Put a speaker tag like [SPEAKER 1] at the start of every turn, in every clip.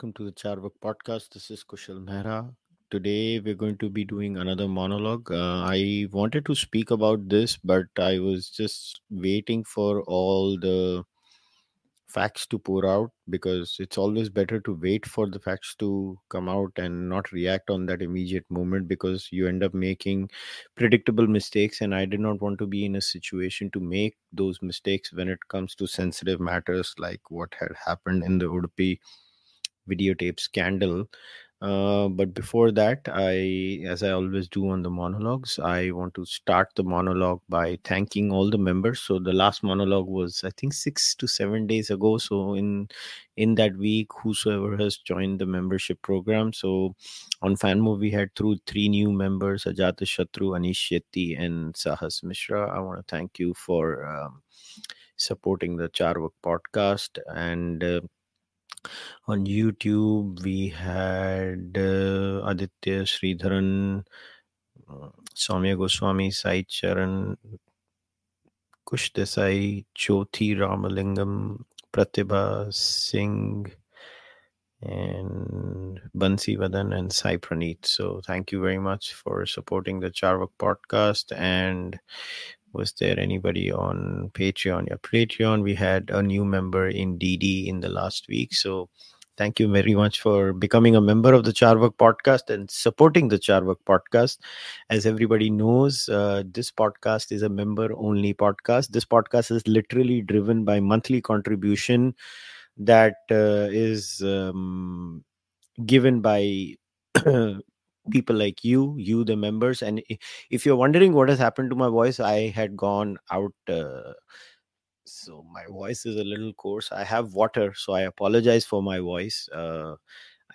[SPEAKER 1] Welcome to the Charvak podcast. This is Kushal Mehra. Today, we're going to be doing another monologue. Uh, I wanted to speak about this, but I was just waiting for all the facts to pour out because it's always better to wait for the facts to come out and not react on that immediate moment because you end up making predictable mistakes and i did not want to be in a situation to make those mistakes when it comes to sensitive matters like what had happened in the udupi videotape scandal uh, but before that, I, as I always do on the monologues, I want to start the monologue by thanking all the members. So the last monologue was, I think, six to seven days ago. So in in that week, whosoever has joined the membership program. So on FanMo, we had through three new members: Ajata Shatru, Anish Shetty, and Sahas Mishra. I want to thank you for um, supporting the Charvak podcast and. Uh, on YouTube, we had uh, Aditya Sridharan, uh, Goswami, Sai Charan, Kush Desai, Jyoti Ramalingam, Pratibha Singh, and Bansi Vadan and Sai Praneet. So thank you very much for supporting the Charvak podcast and was there anybody on patreon? Yeah patreon we had a new member in dd in the last week. So thank you very much for becoming a member of the charvak podcast and supporting the charvak podcast. As everybody knows uh, this podcast is a member only podcast. This podcast is literally driven by monthly contribution that uh, is um, given by people like you you the members and if you're wondering what has happened to my voice i had gone out uh, so my voice is a little coarse. I have water so i apologize for my voice. Uh,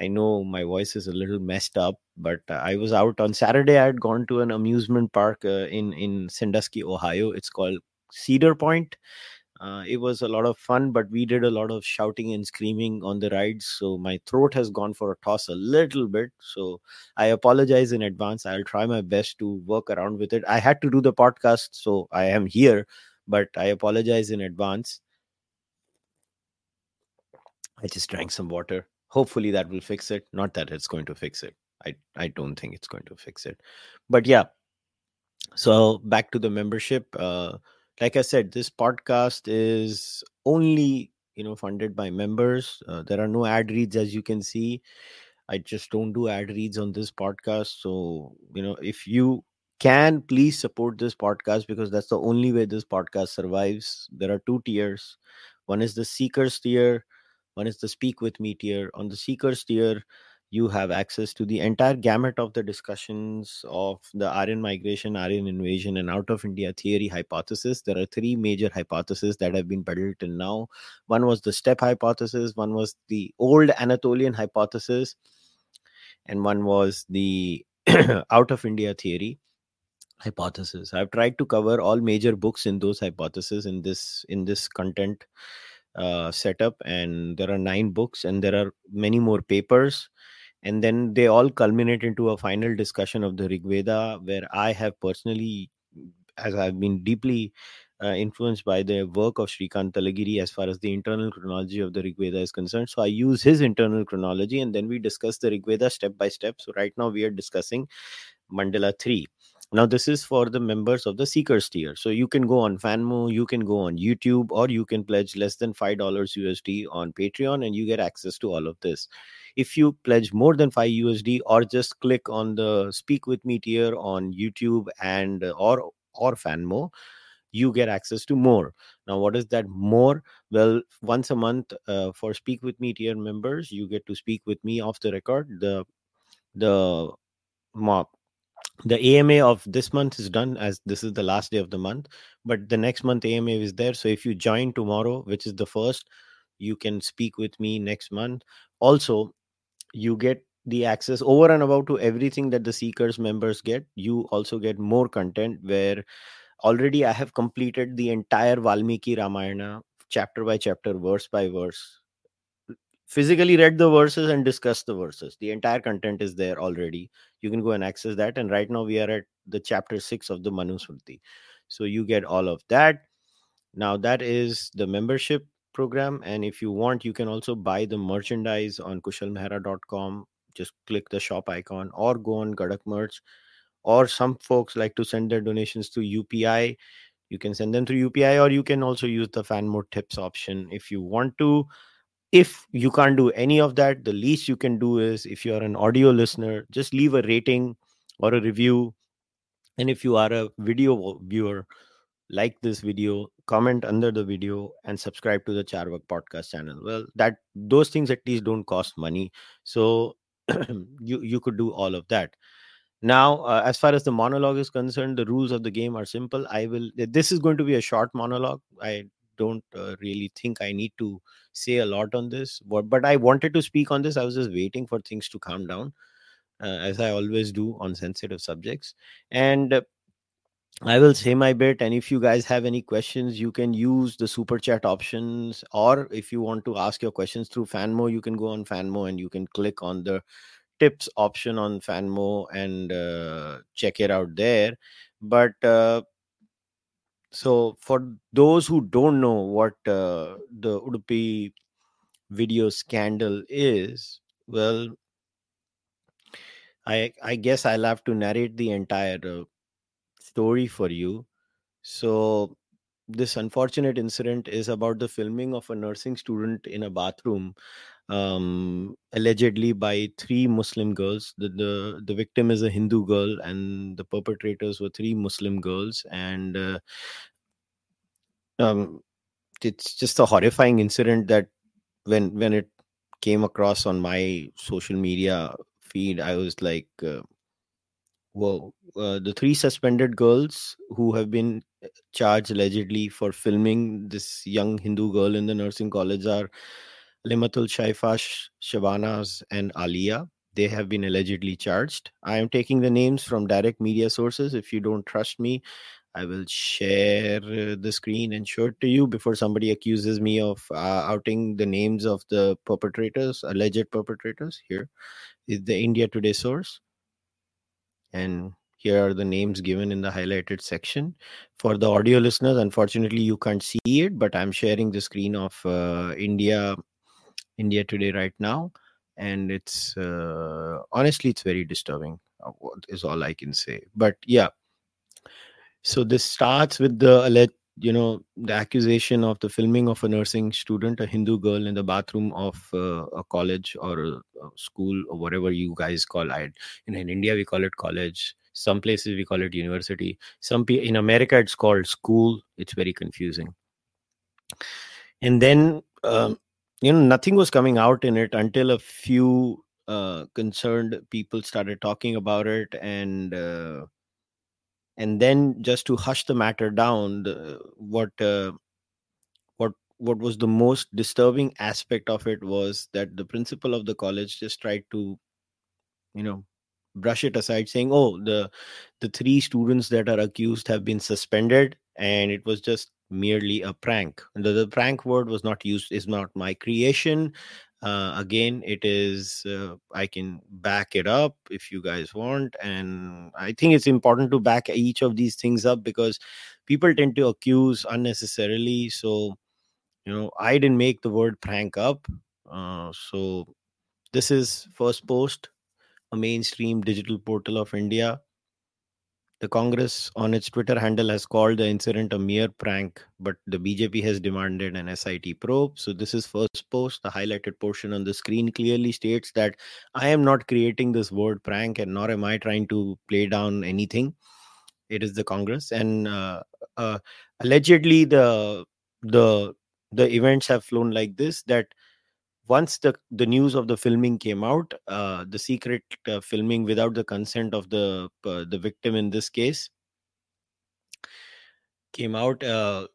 [SPEAKER 1] i know my voice is a little messed up but i was out on saturday. I had gone to an amusement park uh, in in sandusky ohio. It's called cedar point uh, it was a lot of fun, but we did a lot of shouting and screaming on the rides. So my throat has gone for a toss a little bit. So I apologize in advance. I'll try my best to work around with it. I had to do the podcast, so I am here, but I apologize in advance. I just drank some water. Hopefully that will fix it. Not that it's going to fix it. I, I don't think it's going to fix it. But yeah. So back to the membership. Uh, like i said this podcast is only you know funded by members. Uh, there are no ad reads as you can see. I just don't do ad reads on this podcast. So you know if you can please support this podcast because that's the only way this podcast survives. There are two tiers. One is the seekers tier. One is the speak with me tier. On the seekers tier you have access to the entire gamut of the discussions of the Aryan migration, Aryan invasion, and out of India theory hypothesis. There are three major hypotheses that have been built till now. One was the steppe hypothesis, one was the old Anatolian hypothesis, and one was the out of India theory hypothesis. I've tried to cover all major books in those hypotheses in this in this content uh, setup, and there are nine books, and there are many more papers and then they all culminate into a final discussion of the Rig Veda, where I have personally, as I've been deeply uh, influenced by the work of Shrikant Talageri as far as the internal chronology of the Rig Veda is concerned. So I use his internal chronology and then we discuss the Rig Veda step by step. So right now we are discussing Mandala 3. Now, this is for the members of the Seekers tier. So you can go on Fanmo, you can go on YouTube, or you can pledge less than $5 USD on Patreon and you get access to all of this. If you pledge more than 5 usd or just click on the speak with me tier on youtube and or or fanmo you get access to more. Now what is that more? Well once a month uh, for speak with me tier members you get to speak with me off the record. The the mock the AMA of this month is done as this is the last day of the month, but the next month AMA is there. So if you join tomorrow, which is the first, you can speak with me next month. Also, you get the access over and above to everything that the seekers members get you also get more content where already i have completed the entire valmiki ramayana chapter by chapter verse by verse physically read the verses and discuss the verses the entire content is there already you can go and access that and right now we are at the chapter 6 of the manusmriti so you get all of that now that is the membership program. And if you want, you can also buy the merchandise on kushalmehra.com. Just click the shop icon or go on Gadak Merch. Or some folks like to send their donations to UPI. You can send them through UPI, or you can also use the Fanmo tips option if you want to. If you can't do any of that, the least you can do is if you are an audio listener, just leave a rating or a review. And if you are a video viewer, like this video comment under the video and subscribe to the charvak podcast channel. Well that those things at least don't cost money. So you you could do all of that. Now uh, as far as the monologue is concerned the rules of the game are simple. I will this is going to be a short monologue. I don't uh, really think i need to say a lot on this but, but i wanted to speak on this i was just waiting for things to calm down uh, as i always do on sensitive subjects and uh, I will say my bit, and if you guys have any questions, you can use the super chat options, or if you want to ask your questions through Fanmo, you can go on Fanmo and you can click on the tips option on Fanmo and uh, check it out there. But uh, so for those who don't know what uh, the Udupi video scandal is, well, I I guess I'll have to narrate the entire uh, story for you. So, this unfortunate incident is about the filming of a nursing student in a bathroom, um, allegedly by three Muslim girls. The, the the victim is a Hindu girl, and the perpetrators were three Muslim girls. And uh, um, it's just a horrifying incident that when when it came across on my social media feed, I was like. Uh, Whoa. Uh, the three suspended girls who have been charged allegedly for filming this young Hindu girl in the nursing college are Limatul Shaifash, Shabanas, and Alia. They have been allegedly charged. I am taking the names from direct media sources. If you don't trust me, I will share uh, the screen and show it to you before somebody accuses me of uh, outing the names of the perpetrators, alleged perpetrators. Here is the India Today source and here are the names given in the highlighted section. For the audio listeners unfortunately you can't see it but i'm sharing the screen of uh, india india today right now. And it's uh, honestly it's very disturbing uh, is all i can say. But yeah. So this starts with the alleged you know the accusation of the filming of a nursing student a hindu girl in the bathroom of uh, a college or a, a, school or whatever you guys call it. In india we call it college some places we call it university. Some pe- in america it's called school. It's very confusing. And then um, you know nothing was coming out in it until a few uh, concerned people started talking about it and uh, and then just to hush the matter down the, what uh, what what was the most disturbing aspect of it was that the principal of the college just tried to you know brush it aside saying oh the the three students that are accused have been suspended and it was just merely a prank. The, the prank word was not used is not my creation. Uh, again it is uh, i can back it up if you guys want and i think it's important to back each of these things up because people tend to accuse unnecessarily. So you know i didn't make the word prank up. Uh, so this is first post a mainstream digital portal of india the Congress on its Twitter handle has called the incident a mere prank, but the BJP has demanded an SIT probe. So this is first post. The highlighted portion on the screen clearly states that I am not creating this word prank, and nor am I trying to play down anything. It is the Congress, and uh, uh, allegedly the the the events have flown like this that once the the news of the filming came out uh, the secret uh, filming without the consent of the uh, the victim in this case came out uh,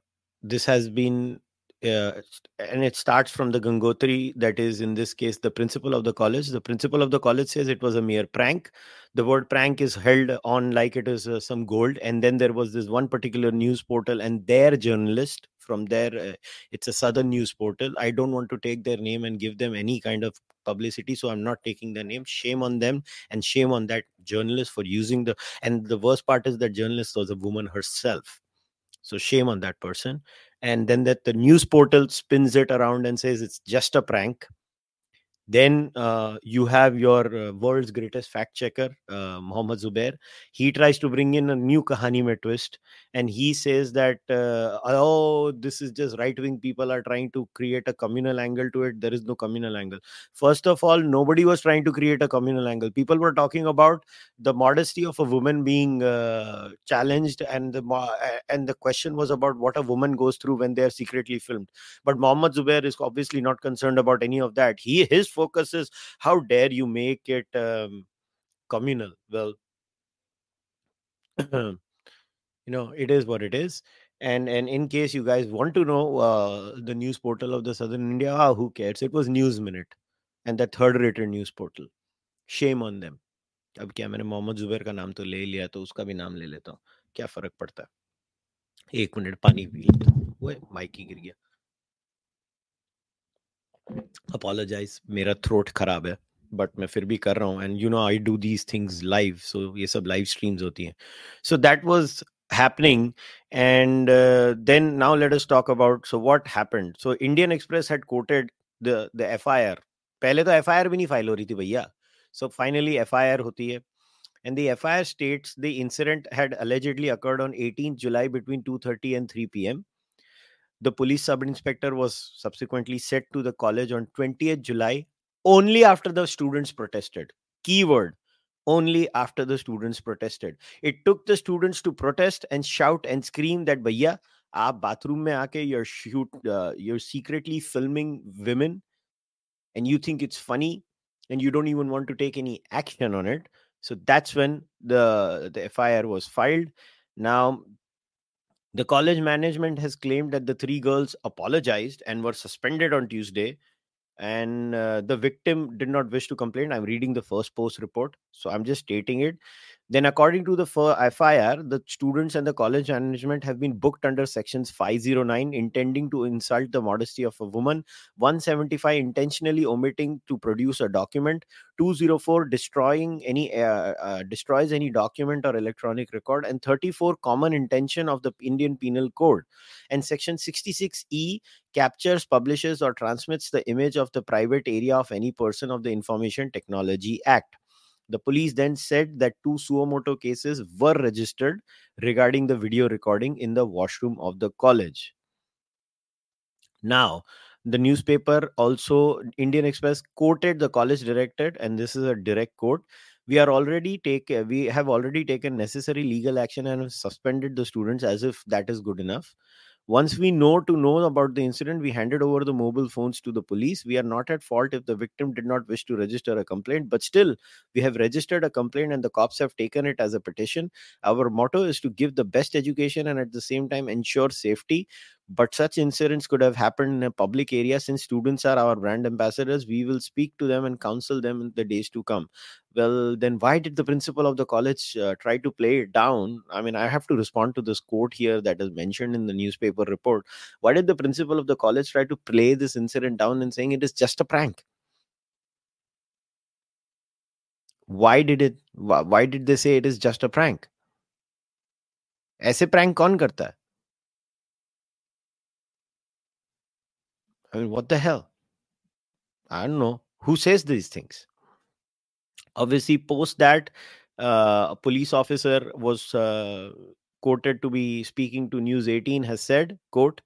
[SPEAKER 1] this has been uh, and it starts from the Gangotri, that is in this case the principal of the college. The principal of the college says it was a mere prank. The word prank is held on like it is uh, some gold. And then there was this one particular news portal, and their journalist from there, uh, it's a southern news portal. I don't want to take their name and give them any kind of publicity, so I'm not taking their name. Shame on them, and shame on that journalist for using the. And the worst part is that journalist was a woman herself so shame on that person and then that the news portal spins it around and says it's just a prank then uh, you have your uh, world's greatest fact checker, uh, Mohammad Zubair. He tries to bring in a new Kahani twist, and he says that uh, oh, this is just right wing people are trying to create a communal angle to it. There is no communal angle. First of all, nobody was trying to create a communal angle. People were talking about the modesty of a woman being uh, challenged, and the and the question was about what a woman goes through when they are secretly filmed. But Mohammad Zubair is obviously not concerned about any of that. He his focus is how dare you make it um, communal well you know it is what it is and and in case you guys want to know uh, the news portal of the southern india ah, who cares it was news minute and the third rated news portal shame on them अब क्या मैंने मोहम्मद जुबैर का नाम तो ले लिया तो उसका भी नाम ले लेता हूँ क्या फर्क पड़ता है एक मिनट पानी पी लेता हूँ वो माइक ही गिर गया अपोलोजाइज मेरा थ्रोट खराब है बट मैं फिर भी कर रहा हूँ and you know I do these things live so ये सब लाइव स्ट्रीम्स होती हैं so that was happening and uh, then now let us talk about so what happened so indian express had quoted the the fir पहले तो FIR भी नहीं file हो रही थी भैया सो फाइनली एफआईआर होती है and the FIR states the incident had allegedly occurred on 18th July between 2:30 and 3 p.m. The police sub inspector was subsequently sent to the college on 20th July only after the students protested. Keyword only after the students protested. It took the students to protest and shout and scream that Bhaiya, आप bathroom में आके you're shoot uh, you're secretly filming women and you think it's funny and you don't even want to take any action on it so that's when the the fir was filed now the college management has claimed that the three girls apologized and were suspended on Tuesday. And uh, the victim did not wish to complain. I'm reading the first post report, so I'm just stating it. Then, according to the FIR, the students and the college management have been booked under sections 509, intending to insult the modesty of a woman, 175, intentionally omitting to produce a document, 204, destroying any uh, uh, destroys any document or electronic record, and 34, common intention of the Indian Penal Code. And section 66E captures, publishes, or transmits the image of the private area of any person of the Information Technology Act. The police then said that two suo motu cases were registered regarding the video recording in the washroom of the college. Now, the newspaper also, Indian Express, quoted the college director, and this is a direct quote. We are already take we have already taken necessary legal action and suspended the students as if that is good enough. Once we know to know about the incident, we handed over the mobile phones to the police. We are not at fault if the victim did not wish to register a complaint, but still, we have registered a complaint and the cops have taken it as a petition. Our motto is to give the best education and at the same time ensure safety but such incidents could have happened in a public area since students are our brand ambassadors we will speak to them and counsel them in the days to come well then why did the principal of the college uh, try to play it down i mean i have to respond to this quote here that is mentioned in the newspaper report why did the principal of the college try to play this incident down and saying it is just a prank why did it why did they say it is just a prank ऐसे prank कौन करता है I mean, what the hell? I don't know. Who says these things? Obviously, post that, uh, a police officer was uh, quoted to be speaking to News 18 has said, quote,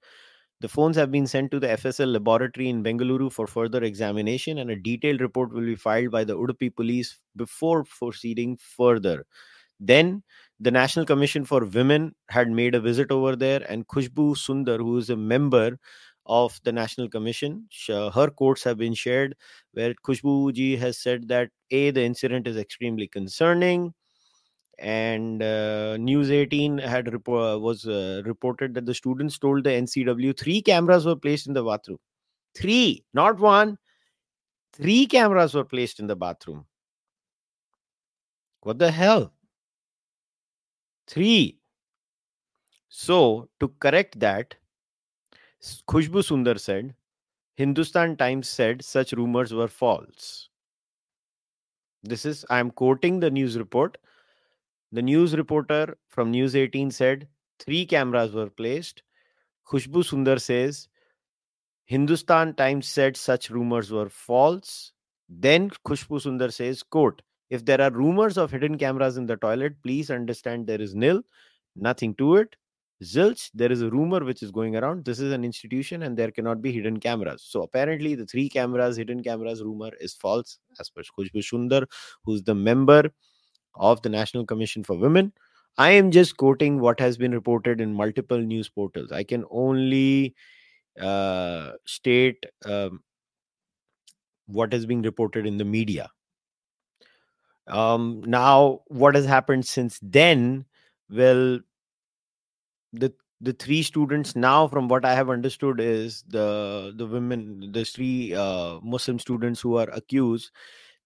[SPEAKER 1] the phones have been sent to the FSL laboratory in Bengaluru for further examination, and a detailed report will be filed by the Udupi police before proceeding further. Then the National Commission for Women had made a visit over there, and Khushbu Sundar, who is a member of the National Commission. Her quotes have been shared, where Khushbu ji has said that A, the incident is extremely concerning. And uh, News 18 had repo- was uh, reported that the students told the NCW three cameras were placed in the bathroom. Three, not one. Three cameras were placed in the bathroom. What the hell? Three. So, to correct that, Khushbu Sundar said, Hindustan Times said such rumors were false. This is, I am quoting the news report. The news reporter from News 18 said three cameras were placed. Khushbu Sundar says, Hindustan Times said such rumors were false. Then Khushbu Sundar says, quote, if there are rumors of hidden cameras in the toilet, please understand there is nil, nothing to it. Zilch, there is a rumor which is going around. This is an institution and there cannot be hidden cameras. So apparently, the three cameras, hidden cameras rumor is false, as per Khushbu Sundar, who's the member of the National Commission for Women. I am just quoting what has been reported in multiple news portals. I can only uh, state um, what is being reported in the media. Um, now, what has happened since then? Well, the the three students now, from what I have understood, is the the women, the three uh, Muslim students who are accused.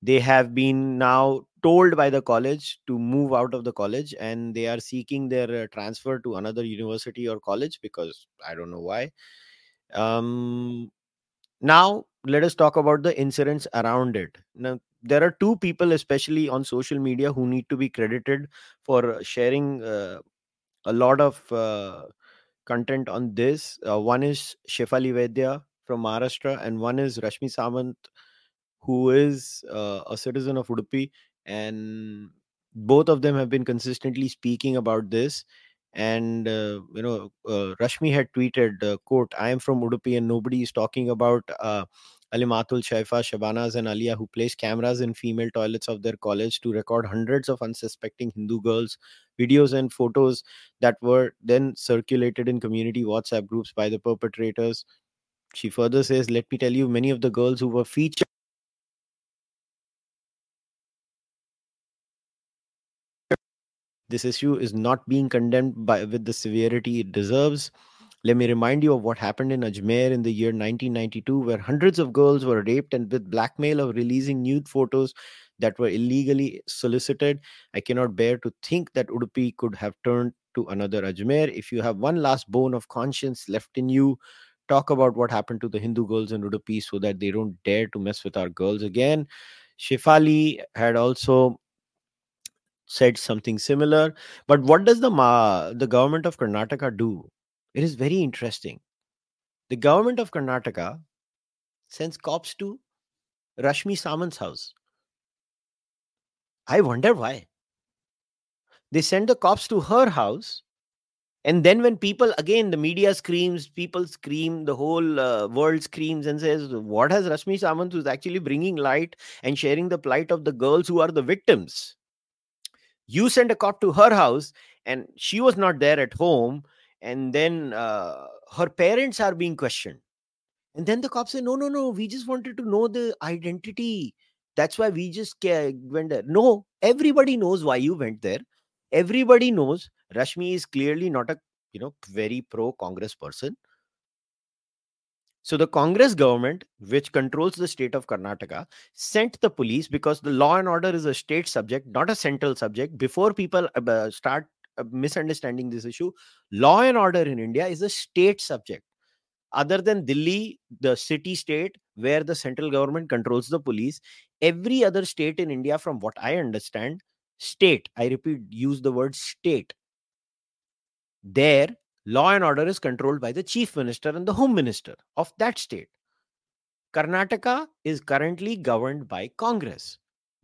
[SPEAKER 1] They have been now told by the college to move out of the college, and they are seeking their uh, transfer to another university or college because I don't know why um, now, let us talk about the incidents around it. Now, there are two people, especially on social media, who need to be credited for sharing uh, a lot of uh, content on this. Uh, one is Shefali Vaidya from Maharashtra, and one is Rashmi Samant, who is uh, a citizen of Udupi. And both of them have been consistently speaking about this and uh, you know uh, rashmi had tweeted uh, quote i am from udupi and nobody is talking about alimatul shaifa shabanas and alia who placed cameras in female toilets of their college to record hundreds of unsuspecting hindu girls videos and photos that were then circulated in community whatsapp groups by the perpetrators she further says let me tell you many of the girls who were featured This issue is not being condemned by, with the severity it deserves. Let me remind you of what happened in Ajmer in the year 1992, where hundreds of girls were raped and with blackmail of releasing nude photos that were illegally solicited. I cannot bear to think that Udupi could have turned to another Ajmer. If you have one last bone of conscience left in you, talk about what happened to the Hindu girls in Udupi so that they don't dare to mess with our girls again. Shefali had also said something similar. But what does the Ma- the government of Karnataka do? It is very interesting. The government of Karnataka sends cops to Rashmi Samant's house. I wonder why. They send the cops to her house. And then, when people again, the media screams, people scream, the whole uh, world screams and says, What has Rashmi Samant, who's actually bringing light and sharing the plight of the girls who are the victims? you send a cop to her house and she was not there at home and then uh, her parents are being questioned. And then the cops say no no no we just wanted to know the identity. That's why we just went there. No everybody knows why you went there. Everybody knows. Rashmi is clearly not a you know very pro congress person. So the Congress government, which controls the state of Karnataka, sent the police because the law and order is a state subject, not a central subject. Before people uh, start misunderstanding this issue, law and order in India is a state subject. Other than Delhi, the city state where the central government controls the police, every other state in India, from what I understand, state, I repeat, use the word state. There, law and order is controlled by the chief minister and the home minister of that state. Karnataka is currently governed by Congress.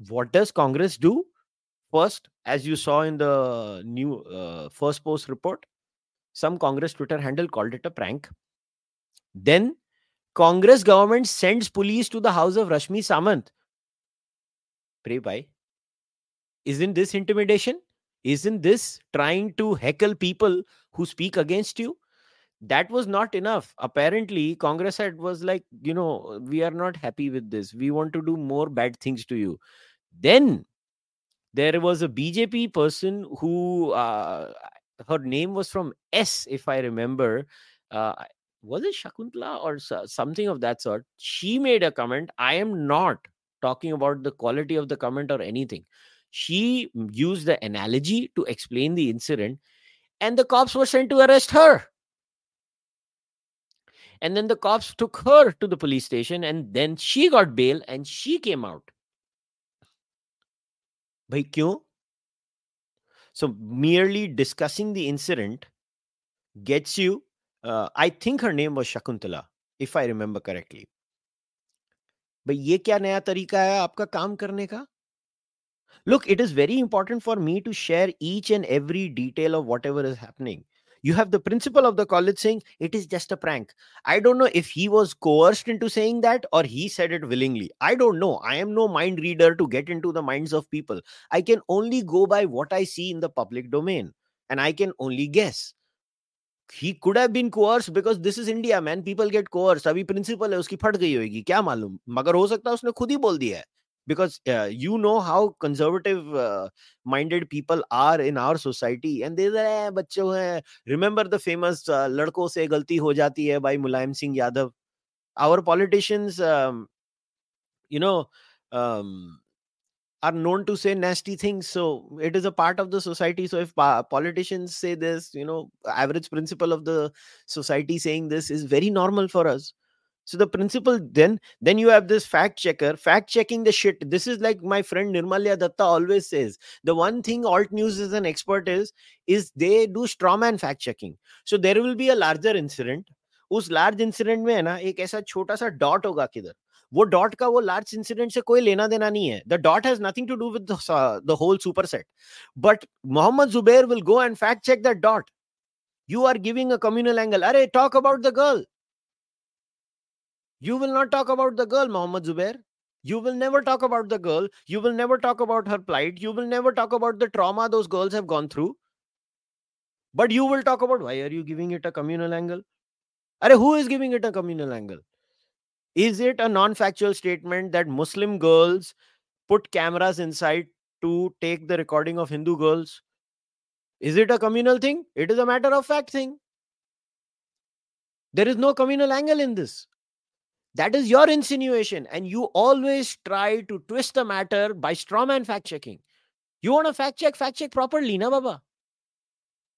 [SPEAKER 1] What does Congress do? First, as you saw in the new uh, first post report, some Congress Twitter handle called it a prank. Then, Congress government sends police to the house of Rashmi Samant. Pray by. Isn't this intimidation? Isn't this trying to heckle people who speak against you? That was not enough. Apparently, Congress had was like, you know, we are not happy with this. We want to do more bad things to you. Then there was a BJP person who uh, her name was from S, if I remember. Uh, was it Shakuntala or something of that sort? She made a comment. I am not talking about the quality of the comment or anything she used the analogy to explain the incident and the cops were sent to arrest her and then the cops took her to the police station and then she got bail and she came out भाई क्यों? So merely discussing the incident gets you I think her name was Shakuntala if I remember correctly भाई ये क्या नया तरीका है आपका काम करने का? Look it is very important for me to share each and every detail of whatever is happening you have the principal of the college saying it is just a prank i don't know if he was coerced into saying that or he said it willingly i don't know i am no mind reader to get into the minds of people i can only go by what i see in the public domain and i can only guess he could have been coerced because this is India, man. People get coerced. अभी principal है उसकी फट गई होगी क्या मालूम मगर हो सकता है उसने खुद ही बोल दिया है because uh, you know how conservative uh, minded people are in our society and they are bachcho hai. remember the famous uh, ladko se galti ho jati hai by mulayam singh yadav. Our politicians um, you know um, are known to say nasty things so it is a part of the society. So if pa- politicians say this you know average principle of the society saying this is very normal for us so the principle then then you have this fact checker fact checking the shit this is like my friend nirmalya datta always says the one thing alt news is an expert is is they do straw man fact checking so there will be a larger incident उस large incident में है ना एक ऐसा छोटा सा dot होगा किधर वो डॉट का वो लार्ज इंसिडेंट से कोई लेना देना नहीं है the dot has nothing to do with the whole super set but Mohammad Zubair will go and fact check that dot you are giving a communal angle. Are talk about the girl. you will not talk about the girl, Mohammed Zubair. You will never talk about the girl. You will never talk about her plight. You will never talk about the trauma those girls have gone through. But you will talk about why are you giving it a communal angle? Are who is giving it a communal angle? Is it a non-factual statement that Muslim girls put cameras inside to take the recording of Hindu girls? Is it a communal thing? It is a matter of fact thing. There is no communal angle in this. That is your insinuation. And you always try to twist the matter by strawman fact checking. You want to fact check, fact check properly, na baba?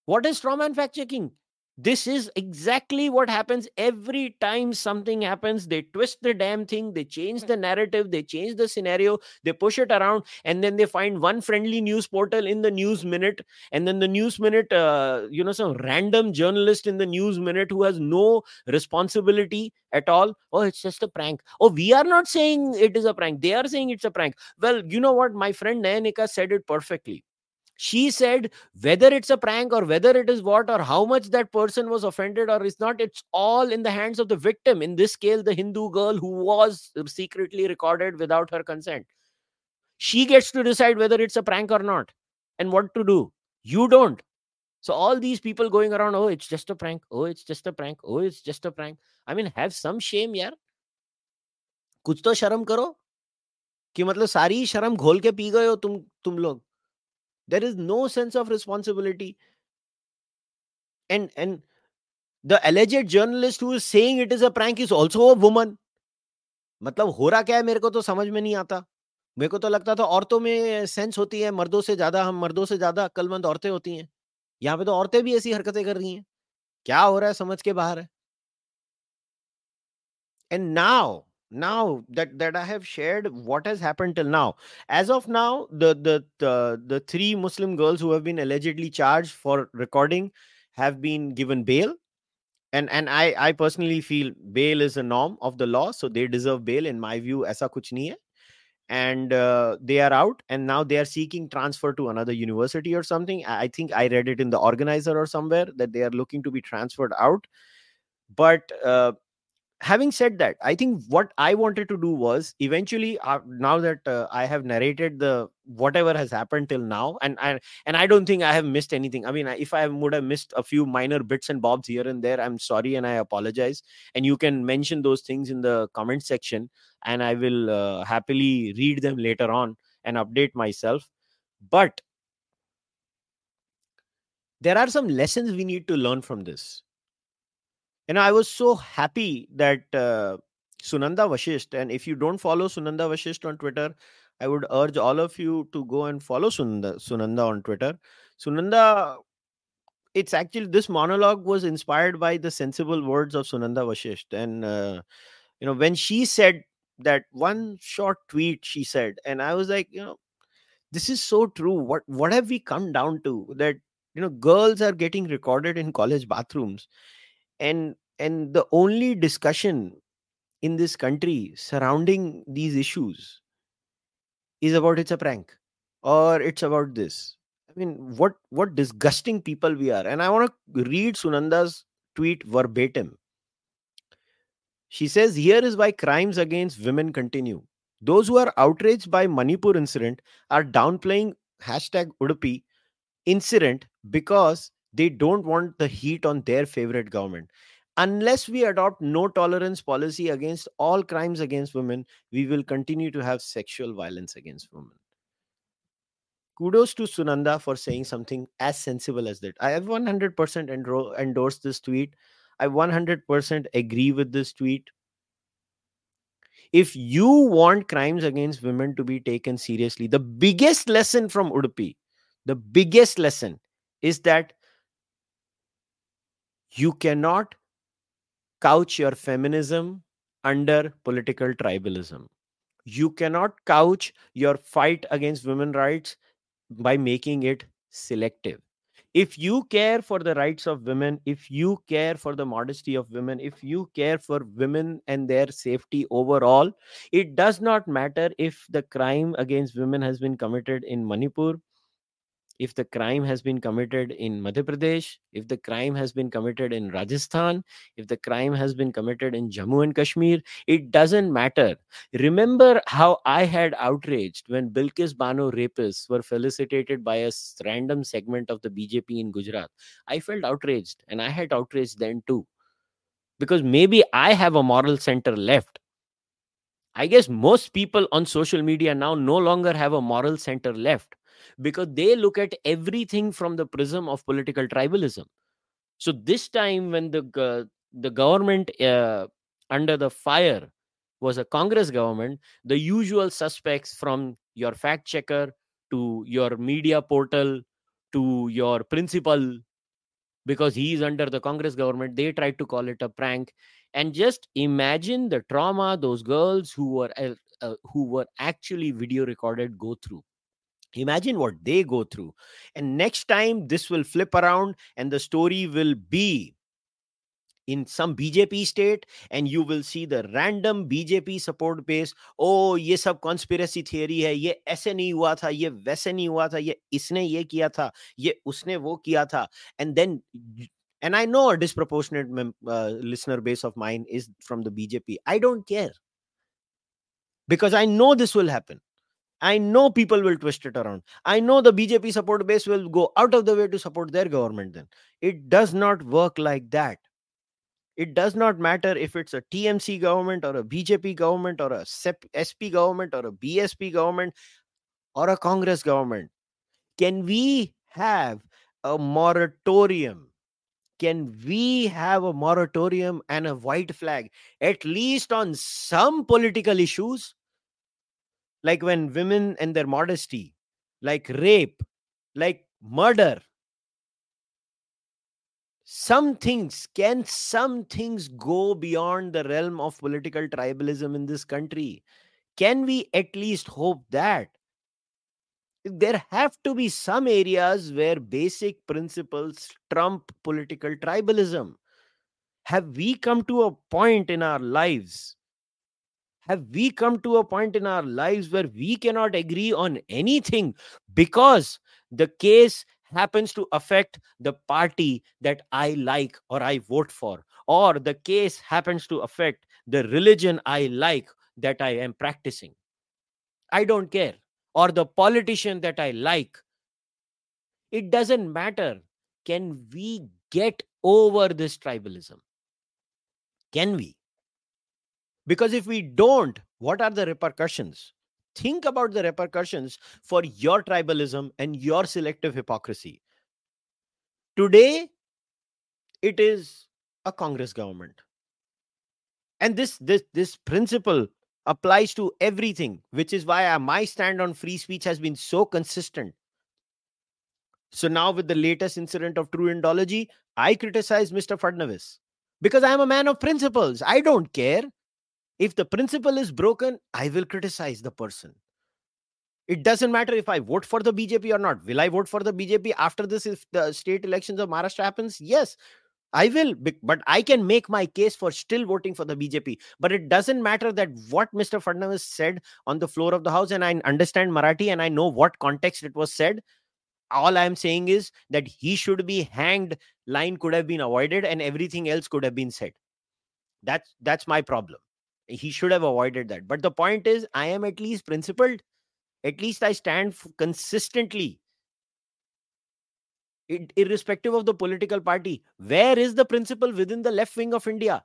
[SPEAKER 1] What is strawman fact checking? This is exactly what happens every time something happens. They twist the damn thing they change the narrative they change the scenario they push it around and then they find one friendly news portal in the news minute and then the news minute uh, you know some random journalist in the news minute who has no responsibility at all. Oh it's just a prank. Oh we are not saying it is a prank. They are saying it's a prank. Well you know what? My friend nayanika said it perfectly she said whether it's a prank or whether it is what or how much that person was offended or is not it's all in the hands of the victim in this case the hindu girl who was secretly recorded without her consent she gets to decide whether it's a prank or not and what to do you don't so all these people going around oh it's just a prank oh it's just a prank oh it's just a prank i mean have some shame yaar कुछ तो शर्म करो कि मतलब सारी शर्म घोल के पी गए हो तुम तुम लोग There is no sense of responsibility. And and the alleged journalist who is saying it is a prank is also a woman. मतलब हो रहा क्या है मेरे को तो समझ में नहीं आता। मेरे को तो लगता था औरतों में सेंस होती है, मर्दों से ज़्यादा हम, मर्दों से ज़्यादा अक्लमंद औरतें होती हैं। यहाँ पे तो औरतें भी ऐसी हरकतें कर रही हैं। क्या हो रहा है समझ के बाहर है। And now now that that i have shared what has happened till now. As of now the the the, the three muslim girls who have been allegedly charged for recording have been given bail. And and i i personally feel bail is a norm of the law so they deserve bail in my view aisa kuch nahi hai and uh, they are out and now they are seeking transfer to another university or something. I think i read it in the organizer or somewhere that they are looking to be transferred out. But uh, having said that i think what i wanted to do was eventually uh, now that uh, i have narrated the whatever has happened till now and and and i don't think i have missed anything. I mean if i would have missed a few minor bits and bobs here and there i'm sorry and i apologize. And you can mention those things in the comment section and i will uh, happily read them later on and update myself. But there are some lessons we need to learn from this and I was so happy that uh, Sunanda Vashisht, and if you don't follow Sunanda Vashisht on Twitter, I would urge all of you to go and follow Sunanda, Sunanda on Twitter. Sunanda, it's actually this monologue was inspired by the sensible words of Sunanda Vashisht. And, uh, you know, when she said that one short tweet, she said, and I was like, you know, this is so true. What what have we come down to? That, you know, girls are getting recorded in college bathrooms and and the only discussion in this country surrounding these issues is about it's a prank or it's about this. I mean what what disgusting people we are. And i want to read sunanda's tweet verbatim. She says here is why crimes against women continue. Those who are outraged by manipur incident are downplaying hashtag udupi incident because they don't want the heat on their favorite government. Unless we adopt no tolerance policy against all crimes against women we will continue to have sexual violence against women. Kudos to sunanda for saying something as sensible as that. I have 100% endro- endorsed this tweet. I 100% agree with this tweet. If you want crimes against women to be taken seriously the biggest lesson from udupi the biggest lesson is that you cannot couch your feminism under political tribalism. You cannot couch your fight against women rights by making it selective. If you care for the rights of women, if you care for the modesty of women, if you care for women and their safety overall, it does not matter if the crime against women has been committed in Manipur, if the crime has been committed in Madhya Pradesh, if the crime has been committed in Rajasthan, if the crime has been committed in Jammu and Kashmir, it doesn't matter. Remember how I had outraged when Bilkis Bano rapists were felicitated by a random segment of the BJP in Gujarat. I felt outraged and I had outraged then too. Because maybe I have a moral center left. I guess most people on social media now no longer have a moral center left because they look at everything from the prism of political tribalism. So this time when the uh, the government uh, under the fire was a congress government the usual suspects from your fact checker to your media portal to your principal because he is under the congress government they tried to call it a prank. And just imagine the trauma those girls who were uh, uh who were actually video recorded go through imagine what they go through and next time this will flip around and the story will be in some BJP state and you will see the random BJP support base oh ये सब conspiracy theory है ये ऐसे नहीं हुआ था ये वैसे नहीं हुआ था ये इसने ये किया था ये उसने वो किया था and then and I know a disproportionate uh, listener base of mine is from the BJP I don't care because I know this will happen I know people will twist it around. I know the BJP support base will go out of the way to support their government then. It does not work like that. It does not matter if it's a TMC government or a BJP government or a SP government or a BSP government or a Congress government. Can we have a moratorium? Can we have a moratorium and a white flag, at least on some political issues? Like when women and their modesty, like rape, like murder. Some things, can some things go beyond the realm of political tribalism in this country? Can we at least hope that? There have to be some areas where basic principles trump political tribalism. Have we come to a point in our lives have we come to a point in our lives where we cannot agree on anything because the case happens to affect the party that I like or I vote for, or the case happens to affect the religion I like that I am practicing? I don't care. Or the politician that I like. It doesn't matter. Can we get over this tribalism? Can we? Because if we don't, what are the repercussions? Think about the repercussions for your tribalism and your selective hypocrisy. Today, it is a Congress government. And this this this principle applies to everything, which is why my stand on free speech has been so consistent. So now, with the latest incident of true Indology, I criticize Mr. Fadnavis because I am a man of principles. I don't care if the principle is broken, I will criticize the person. It doesn't matter if I vote for the BJP or not. Will I vote for the BJP after this if the state elections of Maharashtra happens? Yes. I will, but I can make my case for still voting for the BJP. But it doesn't matter that what Mr. Fadnavis said on the floor of the house, and I understand Marathi and I know what context it was said. All I'm saying is that he should be hanged. Line could have been avoided, and everything else could have been said. That's that's my problem. He should have avoided that. But the point is, I am at least principled. At least I stand consistently irrespective of the political party. Where is the principle within the left wing of India?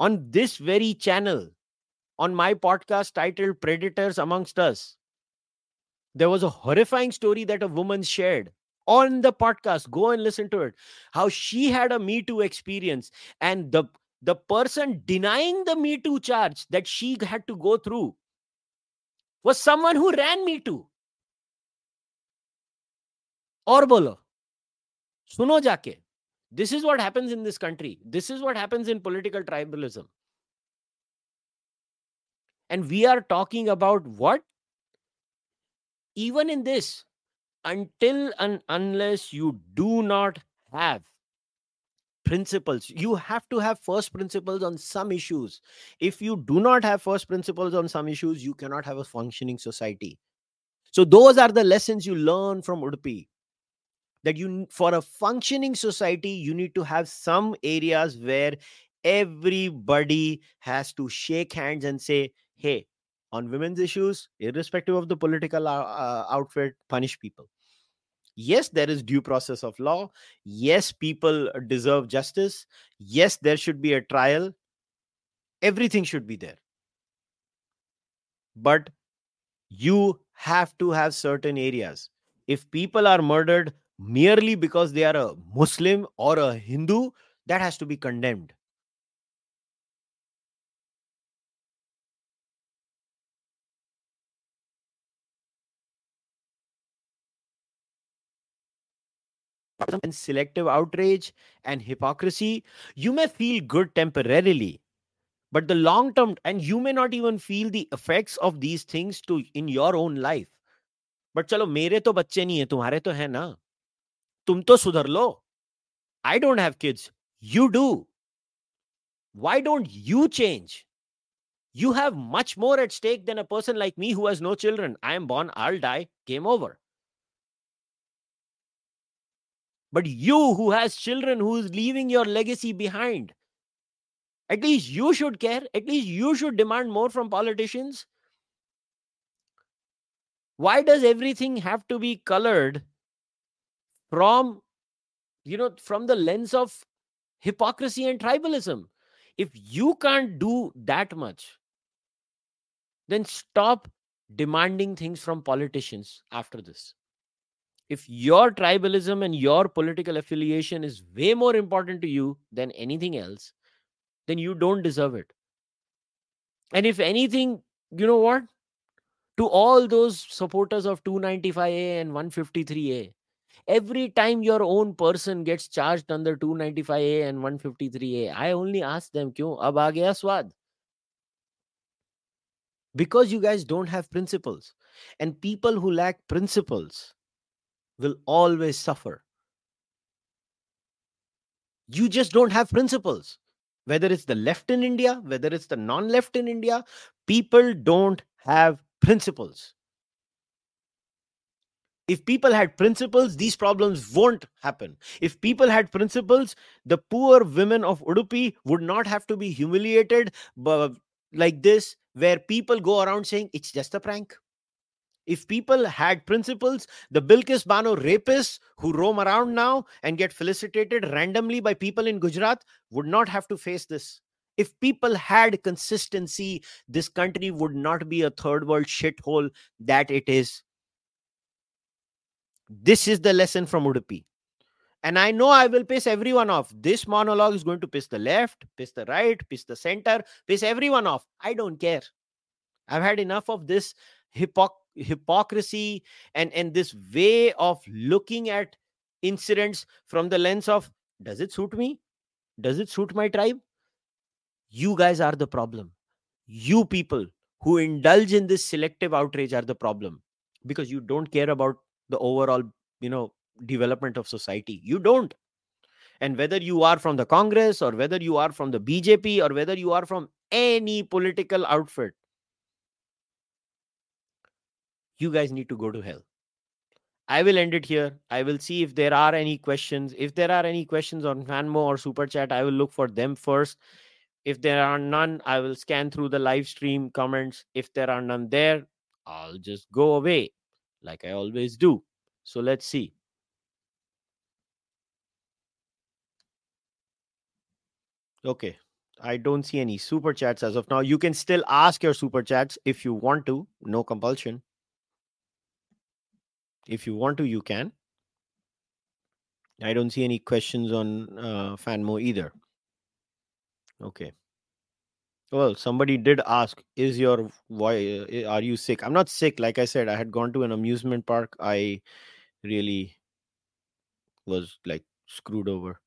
[SPEAKER 1] On this very channel, on my podcast titled Predators Amongst Us, there was a horrifying story that a woman shared on the podcast. Go and listen to it. How she had a Me Too experience, and the the person denying the Me Too charge that she had to go through was someone who ran Me Too. और बोलो सुनो जाके this is what happens in this country this is what happens in political tribalism and we are talking about what even in this until and unless you do not have principles. You have to have first principles on some issues. If you do not have first principles on some issues you cannot have a functioning society. So those are the lessons you learn from udupi that you for a functioning society you need to have some areas where everybody has to shake hands and say hey on women's issues irrespective of the political uh, outfit punish people yes there is due process of law. Yes people deserve justice. Yes there should be a trial. Everything should be there. But you have to have certain areas. If people are murdered merely because they are a Muslim or a Hindu, that has to be condemned. And selective outrage and hypocrisy, you may feel good temporarily, but the long term, and you may not even feel the effects of these things to in your own life. But चलो मेरे तो बच्चे नहीं है तुम्हारे तो है ना तुम तो सुधर लो I don't have kids you do why don't you change you have much more at stake than a person like me who has no children i am born i'll die game over But you who has children who is leaving your legacy behind at least you should care. At least you should demand more from politicians. Why does everything have to be colored from you know from the lens of hypocrisy and tribalism? If you can't do that much then stop demanding things from politicians after this if your tribalism and your political affiliation is way more important to you than anything else then you don't deserve it. And if anything you know what? To all those supporters of 295a and 153a every time your own person gets charged under 295a and 153a i only ask them kyun ab aa gaya swad because you guys don't have principles. And people who lack principles will always suffer. You just don't have principles. Whether it's the left in india whether it's the non left in india people don't have principles. If people had principles these problems won't happen. If people had principles the poor women of udupi would not have to be humiliated like this where people go around saying it's just a prank if people had principles the bilkis bano rapists who roam around now and get felicitated randomly by people in gujarat would not have to face this if people had consistency this country would not be a third world shithole that it is this is the lesson from Udupi. And I know I will piss everyone off. This monologue is going to piss the left, piss the right, piss the center, piss everyone off. I don't care. I've had enough of this hypoc- hypocrisy and, and this way of looking at incidents from the lens of does it suit me? Does it suit my tribe? You guys are the problem. You people who indulge in this selective outrage are the problem because you don't care about the overall you know development of society you don't And whether you are from the Congress or whether you are from the BJP or whether you are from any political outfit, you guys need to go to hell. I will end it here. I will see if there are any questions. If there are any questions on Fanmo or Super Chat, I will look for them first. If there are none, I will scan through the live stream comments. If there are none there, I'll just go away like I always do. So let's see. Okay. I don't see any super chats as of now. You can still ask your super chats if you want to, no compulsion. If you want to, you can. I don't see any questions on uh, Fanmo either. Okay. Well, somebody did ask, "Is your why? Uh, are you sick?" I'm not sick. Like I said, I had gone to an amusement park. I really was like screwed over.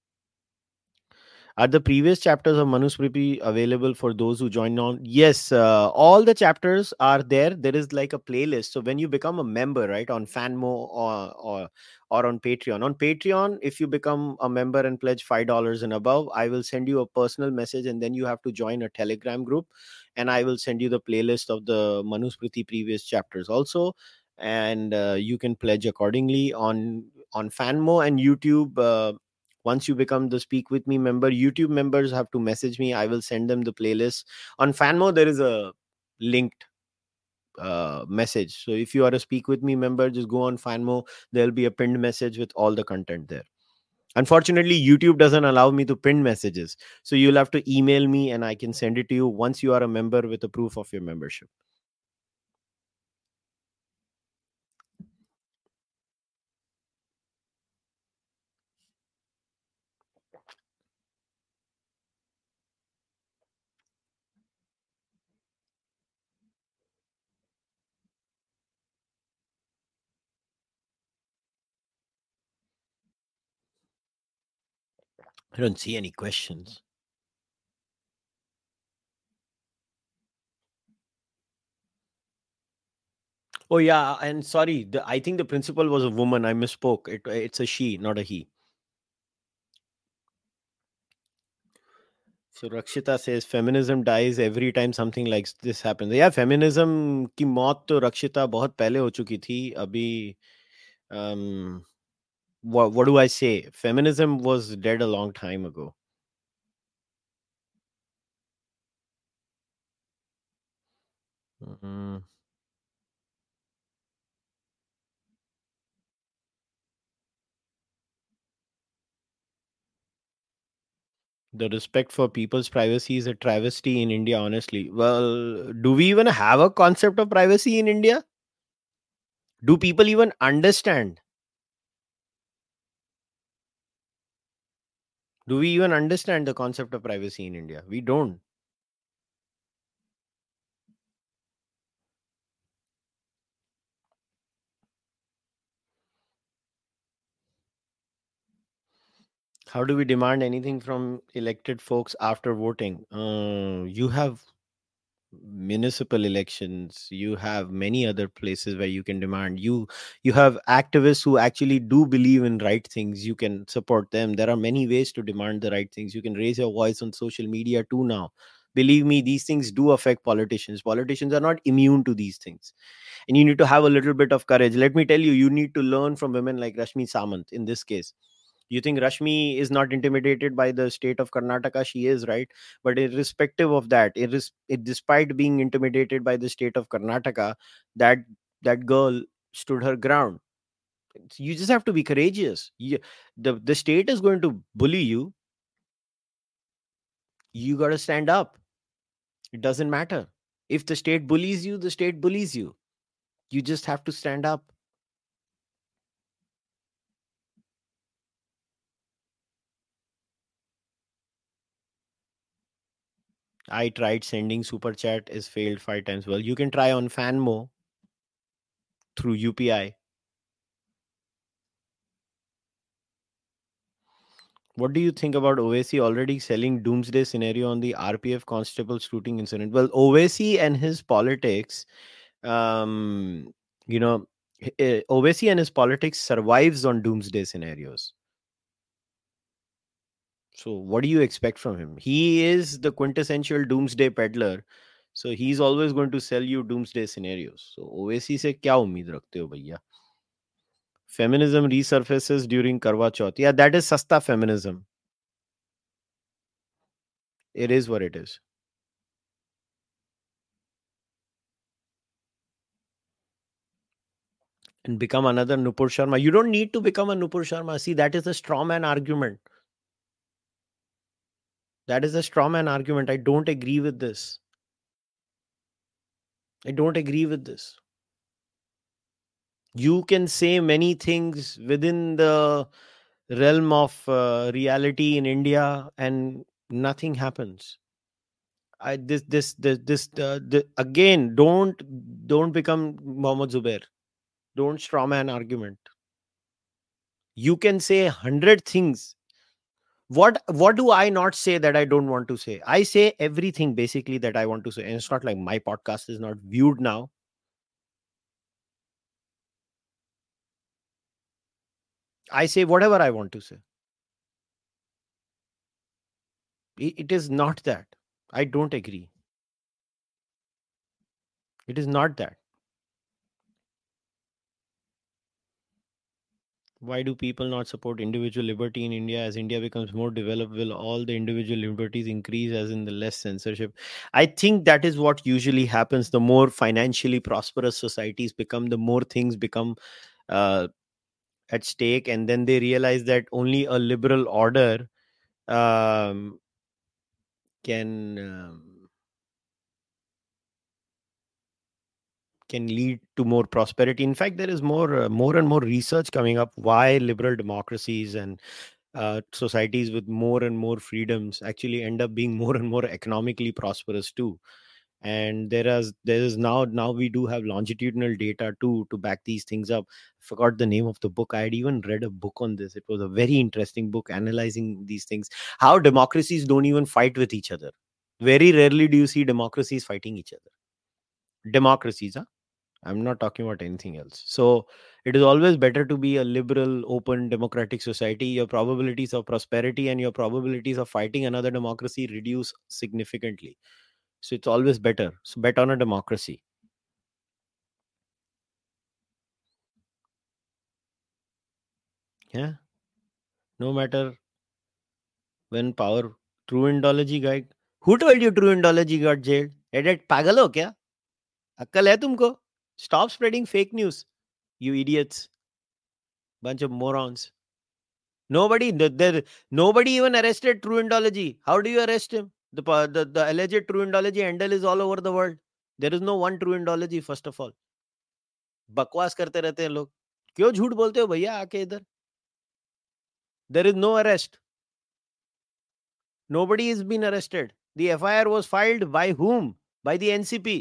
[SPEAKER 1] Are the previous chapters of Manusmriti available for those who join on? Yes, uh, all the chapters are there. There is like a playlist. So when you become a member, right, on Fanmo or or or on Patreon, on Patreon, if you become a member and pledge five dollars and above, I will send you a personal message, and then you have to join a Telegram group, and I will send you the playlist of the Manusmriti previous chapters also, and uh, you can pledge accordingly on on Fanmo and YouTube. Uh, once you become the speak with me member youtube members have to message me. I will send them the playlist. On fanmo there is a linked uh, message. So if you are a speak with me member just go on fanmo. There'll be a pinned message with all the content there. Unfortunately youtube doesn't allow me to pin messages. So you'll have to email me and i can send it to you once you are a member with a proof of your membership I don't see any questions. Oh yeah, and sorry, the, I think the principal was a woman. I misspoke. It, it's a she, not a he. So Rakshita says feminism dies every time something like this happens. Yeah, feminism की मौत तो रक्षिता बहुत पहले हो चुकी थी. अभी um, what, what do I say? Feminism was dead a long time ago. Mm-hmm. The respect for people's privacy is a travesty in India, honestly. Well, do we even have a concept of privacy in India? Do people even understand? Do we even understand the concept of privacy in India? We don't. How do we demand anything from elected folks after voting? Uh, you have municipal elections you have many other places where you can demand. You you have activists who actually do believe in right things you can support them. There are many ways to demand the right things. You can raise your voice on social media too now. Believe me these things do affect politicians. Politicians are not immune to these things. And you need to have a little bit of courage. Let me tell you you need to learn from women like rashmi samant in this case you think Rashmi is not intimidated by the state of Karnataka? She is, right? But irrespective of that, it is, it, despite being intimidated by the state of Karnataka, that that girl stood her ground. You just have to be courageous. You, the the state is going to bully you. You got to stand up. It doesn't matter if the state bullies you. The state bullies you. You just have to stand up. I tried sending super chat is failed five times. Well, you can try on Fanmo through UPI. What do you think about Owaisi already selling doomsday scenario on the RPF constable shooting incident? Well, Owaisi and his politics, um, you know, Owaisi and his politics survives on doomsday scenarios so what do you expect from him? He is the quintessential doomsday peddler. So he's always going to sell you doomsday scenarios. So Owaisi से क्या उम्मीद रखते हो भैया? Feminism resurfaces during Karwa Chauth. Yeah, that is sasta feminism. It is what it is. and become another Nupur Sharma. You don't need to become a Nupur Sharma. See, that is a straw man argument. That is a straw man argument. I don't agree with this. I don't agree with this. You can say many things within the realm of uh, reality in India, and nothing happens. I this this this this uh, again. Don't don't become Mohammed Zubair. Don't strawman argument. You can say hundred things what what do i not say that i don't want to say? I say everything basically that i want to say and it's not like my podcast is not viewed now. I say whatever i want to say. It is not that. I don't agree. It is not that why do people not support individual liberty in India? As India becomes more developed, will all the individual liberties increase as in the less censorship? I think that is what usually happens. The more financially prosperous societies become, the more things become uh, at stake. And then they realize that only a liberal order um, can. Um, can lead to more prosperity. In fact there is more uh, more and more research coming up why liberal democracies and uh, societies with more and more freedoms actually end up being more and more economically prosperous too. And there is there is now now we do have longitudinal data too to back these things up. I forgot the name of the book. I had even read a book on this. It was a very interesting book analyzing these things. How democracies don't even fight with each other. Very rarely do you see democracies fighting each other. Democracies huh? I'm not talking about anything else. So it is always better to be a liberal, open, democratic society. Your probabilities of prosperity and your probabilities of fighting another democracy reduce significantly. So it's always better. So bet on a democracy. Yeah. No matter when power, true Indology guide. Who told you true Indology got jailed? Edit पागल हो क्या अक्कल है तुमको Stop spreading fake news, you idiots. Bunch of morons. Nobody, nobody even arrested True Indology. How do you arrest him? The, the, the alleged True Indology is all over the world. There is no one True Indology, first of all. बकवास करते रहते हैं लोग क्यों झूठ बोलते हो भैया आके इधर there is no arrest nobody is been arrested the fir was filed by whom by the ncp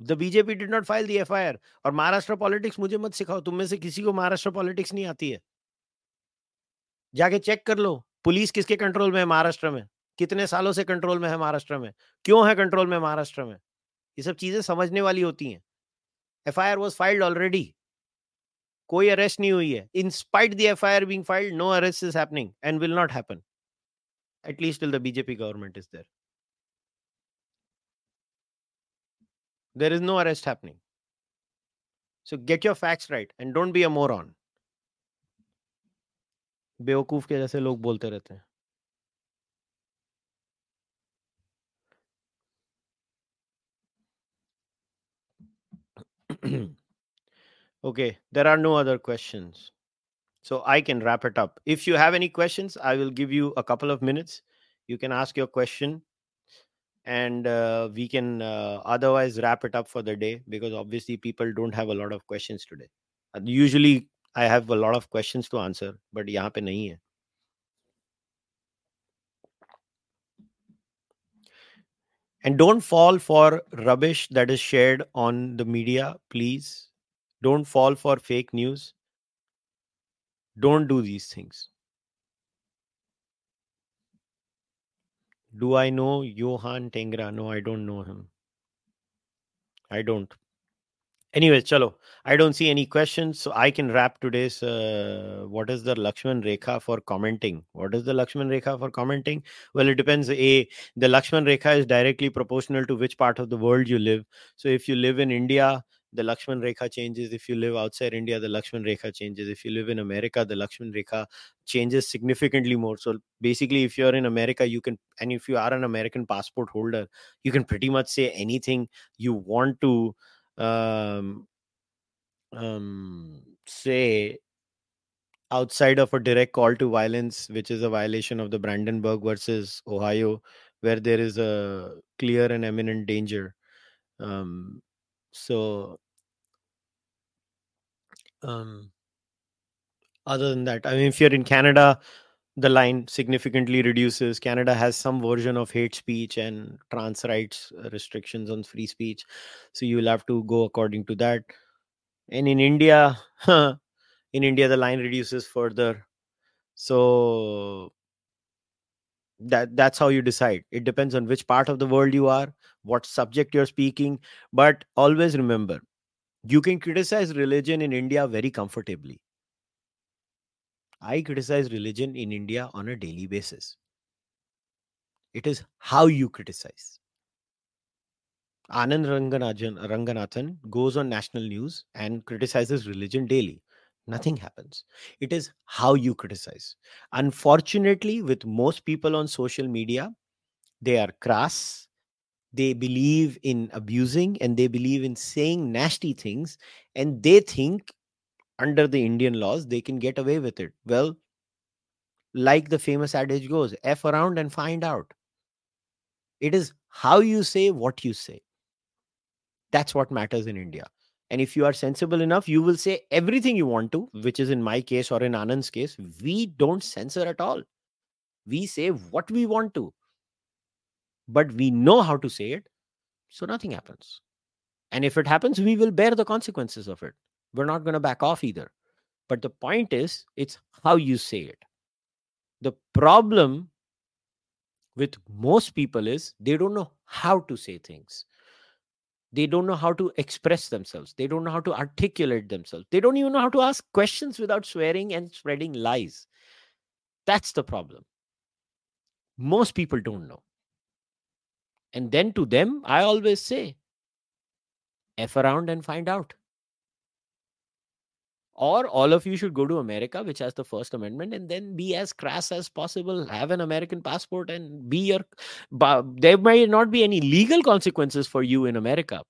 [SPEAKER 1] the BJP did not file the F और महाराष्ट्र पॉलिटिक्स मुझे मत सिखाओ, तुम में से किसी को महाराष्ट्र पॉलिटिक्स नहीं आती है। जाके चेक कर लो, पुलिस किसके कंट्रोल में है महाराष्ट्र में? कितने सालों से कंट्रोल में है महाराष्ट्र में? क्यों है कंट्रोल में महाराष्ट्र में? ये सब चीज़ें समझने वाली होती हैं। F I R was filed already कोई अरेस्ट नहीं हुई है। In spite the F I R being filed no arrest is happening and will not happen at least till the BJP government is there There is no arrest happening. So get your facts right and don't be a moron. बेवकूफ के जैसे लोग बोलते रहते हैं okay, there are no other questions. So I can wrap it up. If you have any questions, I will give you a couple of minutes. You can ask your question and uh, we can uh, otherwise wrap it up for the day because obviously people don't have a lot of questions today. Usually i have a lot of questions to answer but yahan pe nahi hai and don't fall for rubbish that is shared on the media please. Don't fall for fake news. Don't do these things Do I know Johan Tengra? No, I don't know him. I don't. Anyway, chalo. I don't see any questions, so I can wrap today's. Uh, what is the Lakshman Rekha for commenting? What is the Lakshman Rekha for commenting? Well, it depends. A the Lakshman Rekha is directly proportional to which part of the world you live. So if you live in India, the Lakshman Rekha changes. If you live outside India, the Lakshman Rekha changes. If you live in America, the Lakshman Rekha changes significantly more. So basically, if you're in America, you can, and if you are an American passport holder, you can pretty much say anything you want to um, um, say outside of a direct call to violence, which is a violation of the Brandenburg versus Ohio, where there is a clear and imminent danger. Um, so, um, other than that, I mean, if you're in Canada, the line significantly reduces. Canada has some version of hate speech and trans rights uh, restrictions on free speech. So you'll have to go according to that. And in India, in India, the line reduces further. So that that's how you decide. It depends on which part of the world you are, what subject you're speaking. But always remember, you can criticize religion in India very comfortably I criticize religion in India on a daily basis. It is how you criticize. Anand Ranganathan goes on national news and criticizes religion daily. Nothing happens. It is how you criticize. Unfortunately, with most people on social media, they are crass. They believe in abusing and they believe in saying nasty things. And they think under the Indian laws, they can get away with it. Well, like the famous adage goes, F around and find out. It is how you say what you say. That's what matters in India. And if you are sensible enough, you will say everything you want to, which is in my case or in Anand's case. We don't censor at all. We say what we want to, but we know how to say it. So nothing happens. And if it happens, we will bear the consequences of it. We're not going to back off either. But the point is, it's how you say it. The problem with most people is they don't know how to say things. They don't know how to express themselves. They don't know how to articulate themselves. They don't even know how to ask questions without swearing and spreading lies. That's the problem. Most people don't know. And then to them, I always say, F around and find out or all of you should go to america which has the first amendment and then be as crass as possible have an american passport and be your there might not be any legal consequences for you in america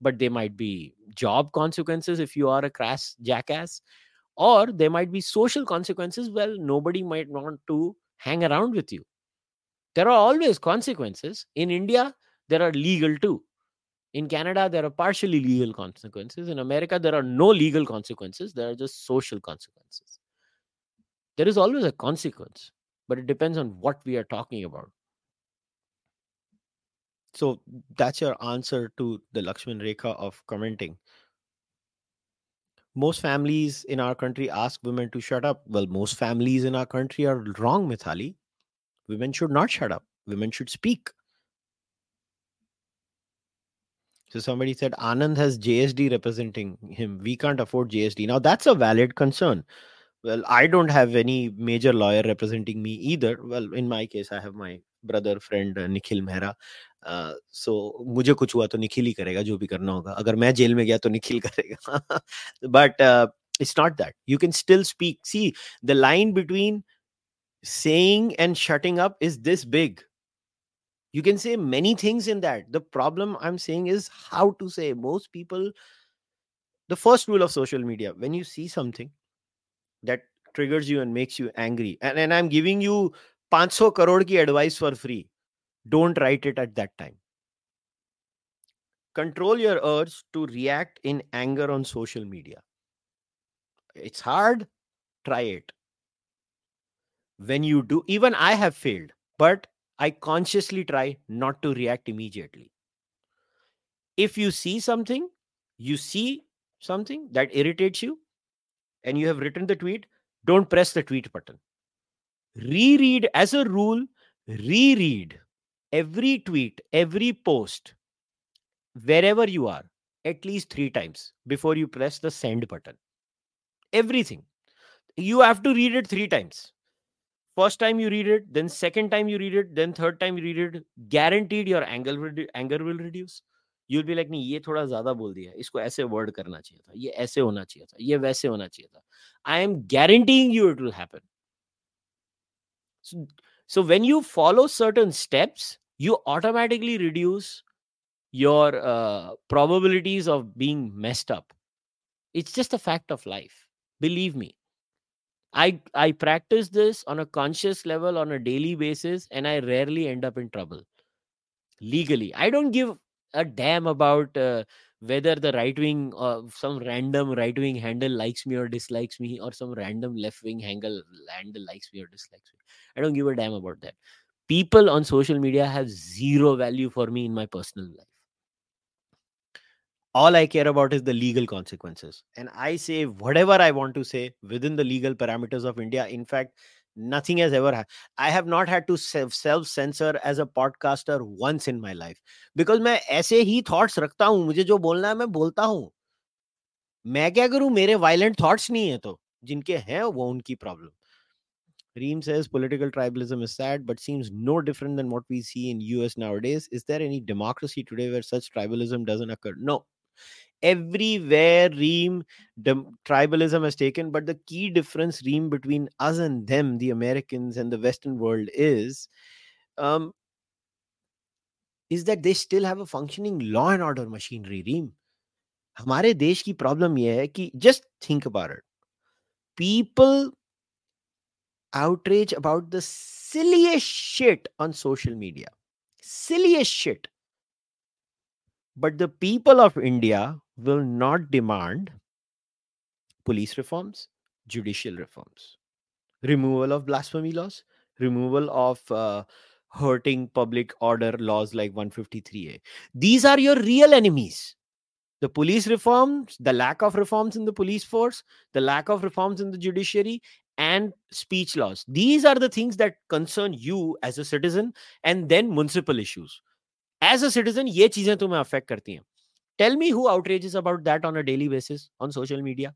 [SPEAKER 1] but there might be job consequences if you are a crass jackass or there might be social consequences well nobody might want to hang around with you. There are always consequences. In india there are legal too in Canada, there are partially legal consequences. In America, there are no legal consequences, there are just social consequences. There is always a consequence, but it depends on what we are talking about. So that's your answer to the Lakshman Rekha of commenting. Most families in our country ask women to shut up. Well, most families in our country are wrong, Mithali. Women should not shut up. Women should speak. So somebody said Anand has JSD representing him. We can't afford JSD. Now that's a valid concern. Well, I don't have any major lawyer representing me either. Well, in my case, I have my brother friend uh, Nikhil Mehra. So uh, मुझे कुछ हुआ तो निखिल ही करेगा जो भी करना होगा अगर मैं जेल में गया तो निखिल करेगा but it's not that you can still speak see the line between saying and shutting up is this big you can say many things in that. The problem i'm saying is how to say most people the first rule of social media when you see something that triggers you and makes you angry and, and i'm giving you 500 crore ki advice for free don't write it at that time. Control your urge to react in anger on social media. It's hard try it. When you do even i have failed but I consciously try not to react immediately. If you see something, you see something that irritates you, and you have written the tweet, don't press the tweet button. Reread as a rule, reread every tweet, every post, wherever you are. at least three times before you press the send button. Everything. You have to read it three times First time you read it, then second time you read it, then third time you read it. Guaranteed your anger will, anger will reduce. You'll be like, नहीं ये थोड़ा ज्यादा बोल दिया इसको ऐसे word करना चाहिए था ये ऐसे होना चाहिए था ये वैसे होना चाहिए था I am guaranteeing you it will happen. So, so when you follow certain steps, you automatically reduce your uh, probabilities of being messed up. It's just a fact of life. Believe me. I I practice this on a conscious level on a daily basis, and I rarely end up in trouble. Legally. I don't give a damn about uh, whether the right wing or uh, some random right wing handle likes me or dislikes me or some random left wing handle handle likes me or dislikes me. I don't give a damn about that. People on social media have zero value for me in my personal life all i care about is the legal consequences and i say whatever i want to say within the legal parameters of india in fact nothing has ever ha- i have not had to self censor as a podcaster once in my life because मैं ऐसे ही thoughts रखता हूं मुझे जो बोलना है मैं बोलता हूं मैं क्या करूं मेरे वायलेंट थॉट्स नहीं है तो जिनके हैं वो उनकी problem Reem says political tribalism is sad, but seems no different than what we see in US nowadays. Is there any democracy today where such tribalism doesn't occur? No, everywhere reem tribalism has taken but the key difference reem between us and them the americans and the western world is um is that they still have a functioning law and order machinery reem हमारे देश की problem यह है कि just think about it people outrage about the silliest shit on social media silliest shit but the people of india will not demand police reforms, judicial reforms, removal of blasphemy laws, removal of uh, hurting public order laws like 153A. These are your real enemies. The police reforms, the lack of reforms in the police force, the lack of reforms in the judiciary, and speech laws. These are the things that concern you as a citizen and then municipal issues. As a citizen ये चीज़ें तुम्हें affect करती हैं tell me who outrages about that on a daily basis on social media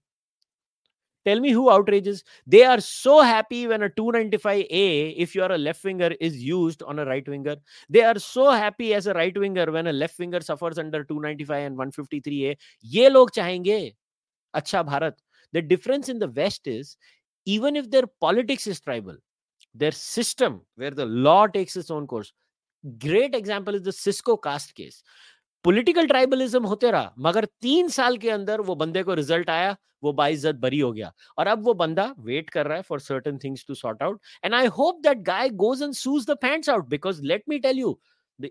[SPEAKER 1] Tell me who outrages. They are so happy when a 295A, if you are a left winger, is used on a right winger. They are so happy as a right winger when a left winger suffers under 295 and 153A. ये लोग चाहेंगे अच्छा Bharat the difference in the west is even if their politics is tribal their system where the law takes its own course great example is the caste case political tribalism होते रहा, मगर तीन साल के अंदर वो बंदे को रिज़ल्ट आया, वो बाइज्जत बरी हो गया। और अब वो बंदा वेट कर रहा है for certain things to sort out and I hope that guy goes and sues the pants out because let me tell you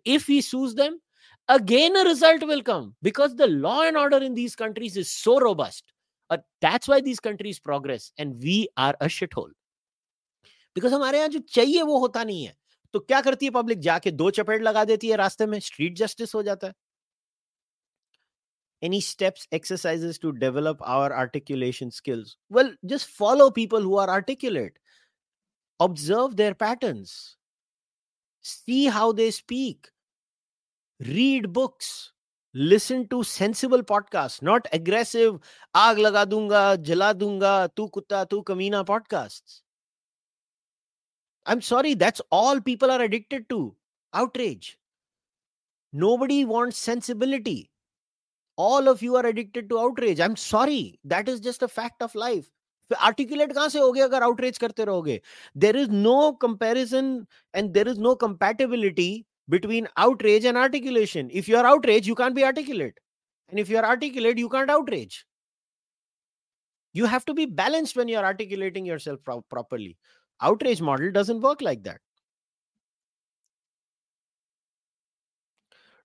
[SPEAKER 1] if he sues them again a result will come because the law and order in these countries is so robust that's why these countries progress and we are a hole because हमारे यहाँ जो चाहिए वो होता नहीं है। तो क्या करती है पब्लिक? जाके दो चपेट लगा देती है रास्ते में, स्ट्रीट जस्टिस हो जाता है। Any steps exercises to develop our articulation skills well just follow people who are articulate observe their pattern see how they speak read books listen to sensible podcast not aggressive आग लगा दूँगा, जला दूँगा, तू कुत्ता, तू कमीना podcast i'm sorry that's all people are addicted to outrage nobody wants sensibility all of you are addicted to outrage i'm sorry that is just a fact of life articulate कहां से होगे अगर outrage करते रहोगे there is no comparison and there is no compatibility between outrage and articulation if you are outrage you can't be articulate and if you are articulate you can't outrage you have to be balanced when you are articulating yourself pro- properly outrage model doesn't work like that.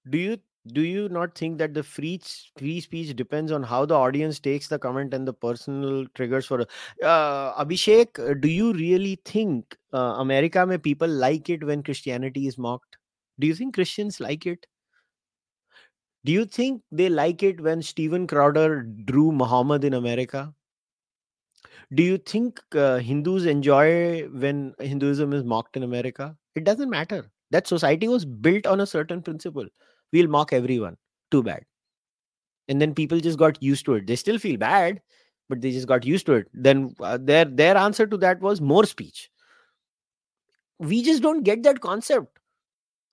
[SPEAKER 1] Do you do you not think that the free free speech depends on how the audience takes the comment and the personal triggers for uh, abhishek uh, do you really think uh, america may people like it when christianity is mocked? Do you think christians like it? Do you think they like it when Steven Crowder drew Muhammad in America? Do you think uh, Hindus enjoy when Hinduism is mocked in America? It doesn't matter. That society was built on a certain principle we'll mock everyone too bad and then people just got used to it they still feel bad but they just got used to it then uh, their their answer to that was more speech we just don't get that concept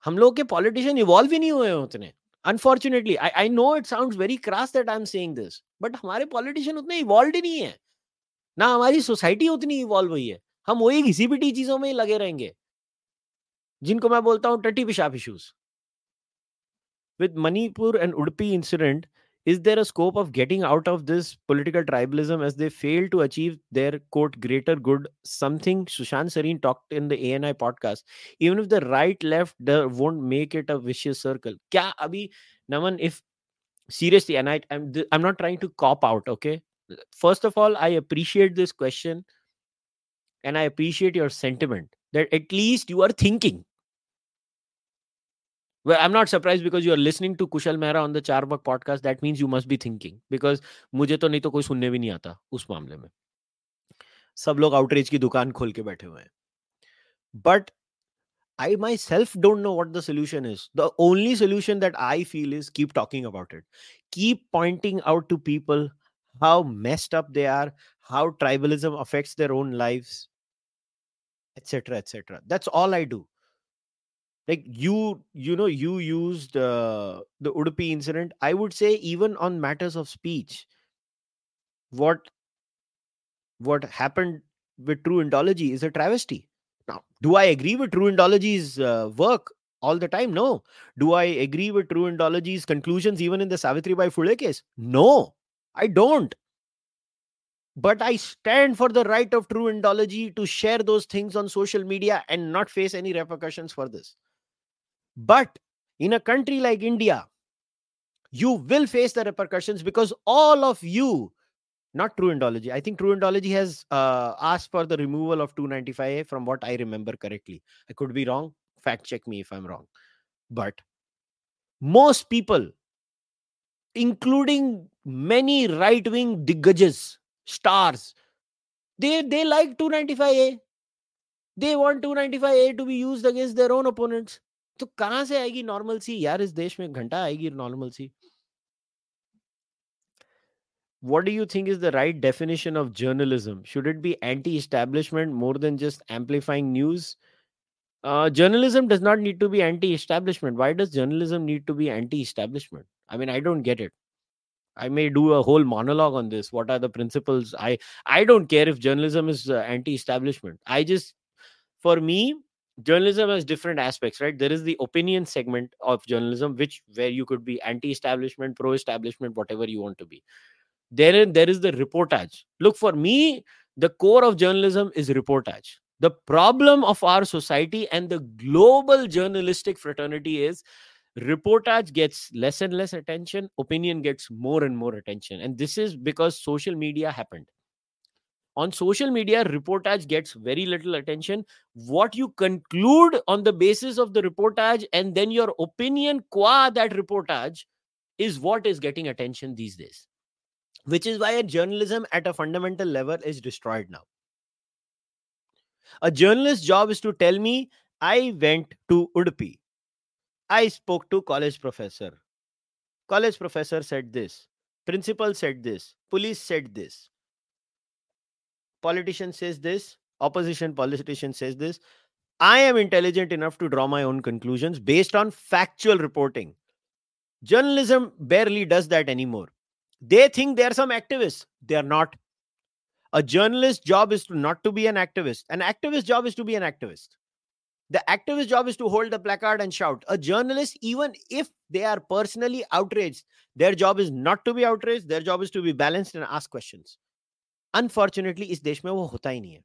[SPEAKER 1] हम लोग के politician evolve ही नहीं हुए उतने unfortunately I I know it sounds very crass that I am saying this but हमारे politician उतने evolve ही नहीं है ना हमारी सोसाइटी उतनी इवॉल्व हुई है। हम वही घिसी पिटी चीज़ों में ही लगे रहेंगे। जिनको मैं बोलता हूँ टट्टी पिशाफ issues with Manipur and Udupi incident is there a scope of getting out of this political tribalism as they fail to achieve their quote greater good something Sushant Sareen talked in the A N I podcast even if the right left won't make it a vicious circle क्या अभी Naman if seriously and I I am not trying to cop out okay First of all, I appreciate this question and I appreciate your sentiment that at least you are thinking well, I'm not surprised because you are listening to Kushal Mehra on the Charbak podcast. That means you must be thinking because मुझे तो नहीं तो कोई सुनने भी नहीं आता उस मामले में सब लोग आउटरीच की दुकान खोल के बैठे हुए हैं but I myself don't know what the solution is. The only solution that I feel is keep talking about it. Keep pointing out to people how messed up they are, how tribalism affects their own lives, etc. etc. That's all I do. Like you you know you used uh, the udupi incident. I would say even on matters of speech what what happened with true Indology is a travesty. Now do i agree with true Indology's uh, work all the time? No. Do i agree with true Indology's conclusions even in the Savitribai Phule case? No i don't but i stand for the right of true Indology to share those things on social media and not face any repercussions for this but in a country like India, you will face the repercussions because all of you, not True Indology, I think True Indology has uh, asked for the removal of 295A from what I remember correctly. I could be wrong. Fact check me if I'm wrong. But most people, including many right wing diggajas, stars, they, they like 295A. They want 295A to be used against their own opponents. तो कहां से आएगी normal सी यार इस देश में घंटा आएगी normal C what do you think is the right definition of journalism should it be anti-establishment more than just amplifying news uh, journalism does not need to be anti-establishment why does journalism need to be anti-establishment i mean i don't get it i may do a whole monologue on this what are the principles i i don't care if journalism is uh, anti-establishment. I just for me journalism has different aspects right? There is the opinion segment of journalism which where you could be anti-establishment pro-establishment whatever you want to be. Then there is the reportage. Look for me the core of journalism is reportage. The problem of our society and the global journalistic fraternity is reportage gets less and less attention opinion gets more and more attention. And this is because social media happened. On social media reportage gets very little attention. What you conclude on the basis of the reportage and then your opinion qua that reportage is what is getting attention these days. Which is why journalism at a fundamental level is destroyed now. A journalist's job is to tell me i went to udupi i spoke to college professor college professor said this principal said this police said this politician says this, opposition politician says this. I am intelligent enough to draw my own conclusions based on factual reporting. Journalism barely does that anymore. They think they're some activists. They are not. A journalist's job is to not to be an activist. An activist's job is to be an activist. The activist job is to hold a placard and shout. A journalist, even if they are personally outraged, their job is not to be outraged. Their job is to be balanced and ask questions. Unfortunately इस देश में वो होता ही नहीं है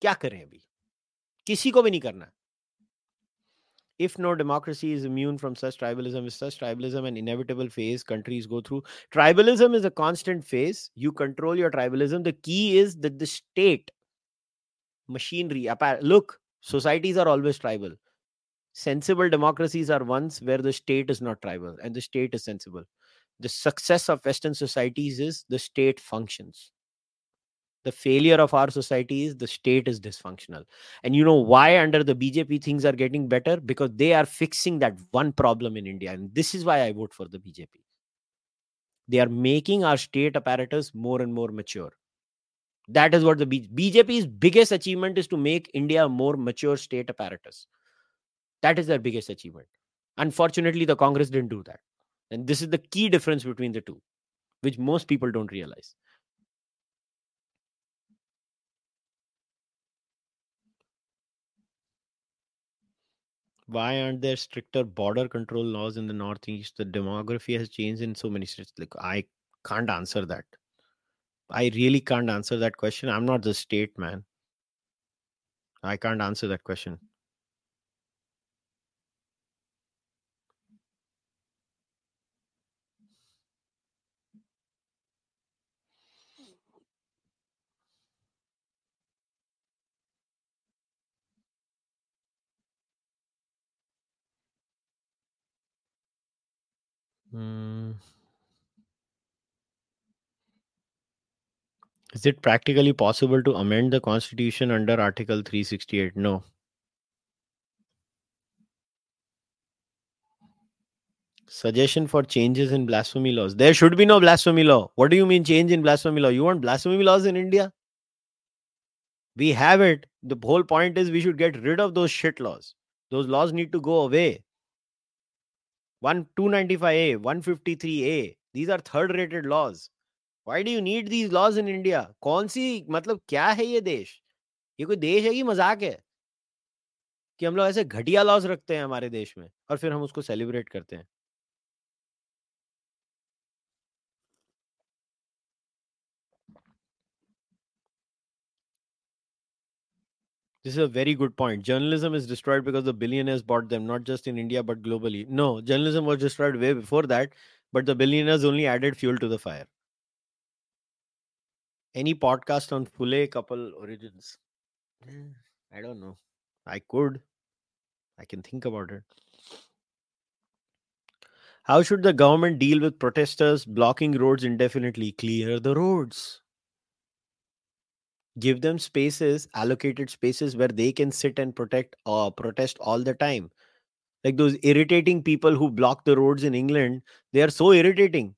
[SPEAKER 1] क्या करें अभी किसी को भी नहीं करना if no democracy is immune from such tribalism is such tribalism an inevitable phase countries go through tribalism is a constant phase you control your tribalism the key is that the state machinery look societies are always tribal. Sensible democracies are ones where the state is not tribal and the state is sensible. The success of western societies is the state functions. The failure of our society is the state is dysfunctional. And you know why under the bjp things are getting better? Because they are fixing that one problem in india and this is why i vote for the bjp they are making our state apparatus more and more mature that is what the bjp's biggest achievement is to make india a more mature state apparatus. That is their biggest achievement. Unfortunately the congress didn't do that. And this is the key difference between the two which most people don't realize. Why aren't there stricter border control laws in the northeast? The demography has changed in so many states. Like i can't answer that i really can't answer that question. I'm not the state man. I can't answer that question. Hmm. Is it practically possible to amend the constitution under Article 368? No. Suggestion for changes in blasphemy laws. There should be no blasphemy law. What do you mean change in blasphemy law? You want blasphemy laws in India? We have it. The whole point is we should get rid of those shit laws. Those laws need to go away. 1 295A, 153A. These are third rated laws. Why do you need these laws in India? कौन सी मतलब क्या है ये देश ये कोई देश है कि मज़ाक है कि हम लोग ऐसे घटिया लॉज रखते हैं हमारे देश में और फिर हम उसको सेलिब्रेट करते हैं This is a very good point. Journalism is destroyed because the billionaires bought them, not just in India but globally. No, journalism was destroyed way before that, but the billionaires only added fuel to the fire. Any podcast on Phule couple origins? Eh, I don't know. I could. I can think about it. How should the government deal with protesters blocking roads indefinitely? Clear the roads. Give them spaces, allocated spaces where they can sit and protect or protest all the time. Like those irritating people who block the roads in England, they are so irritating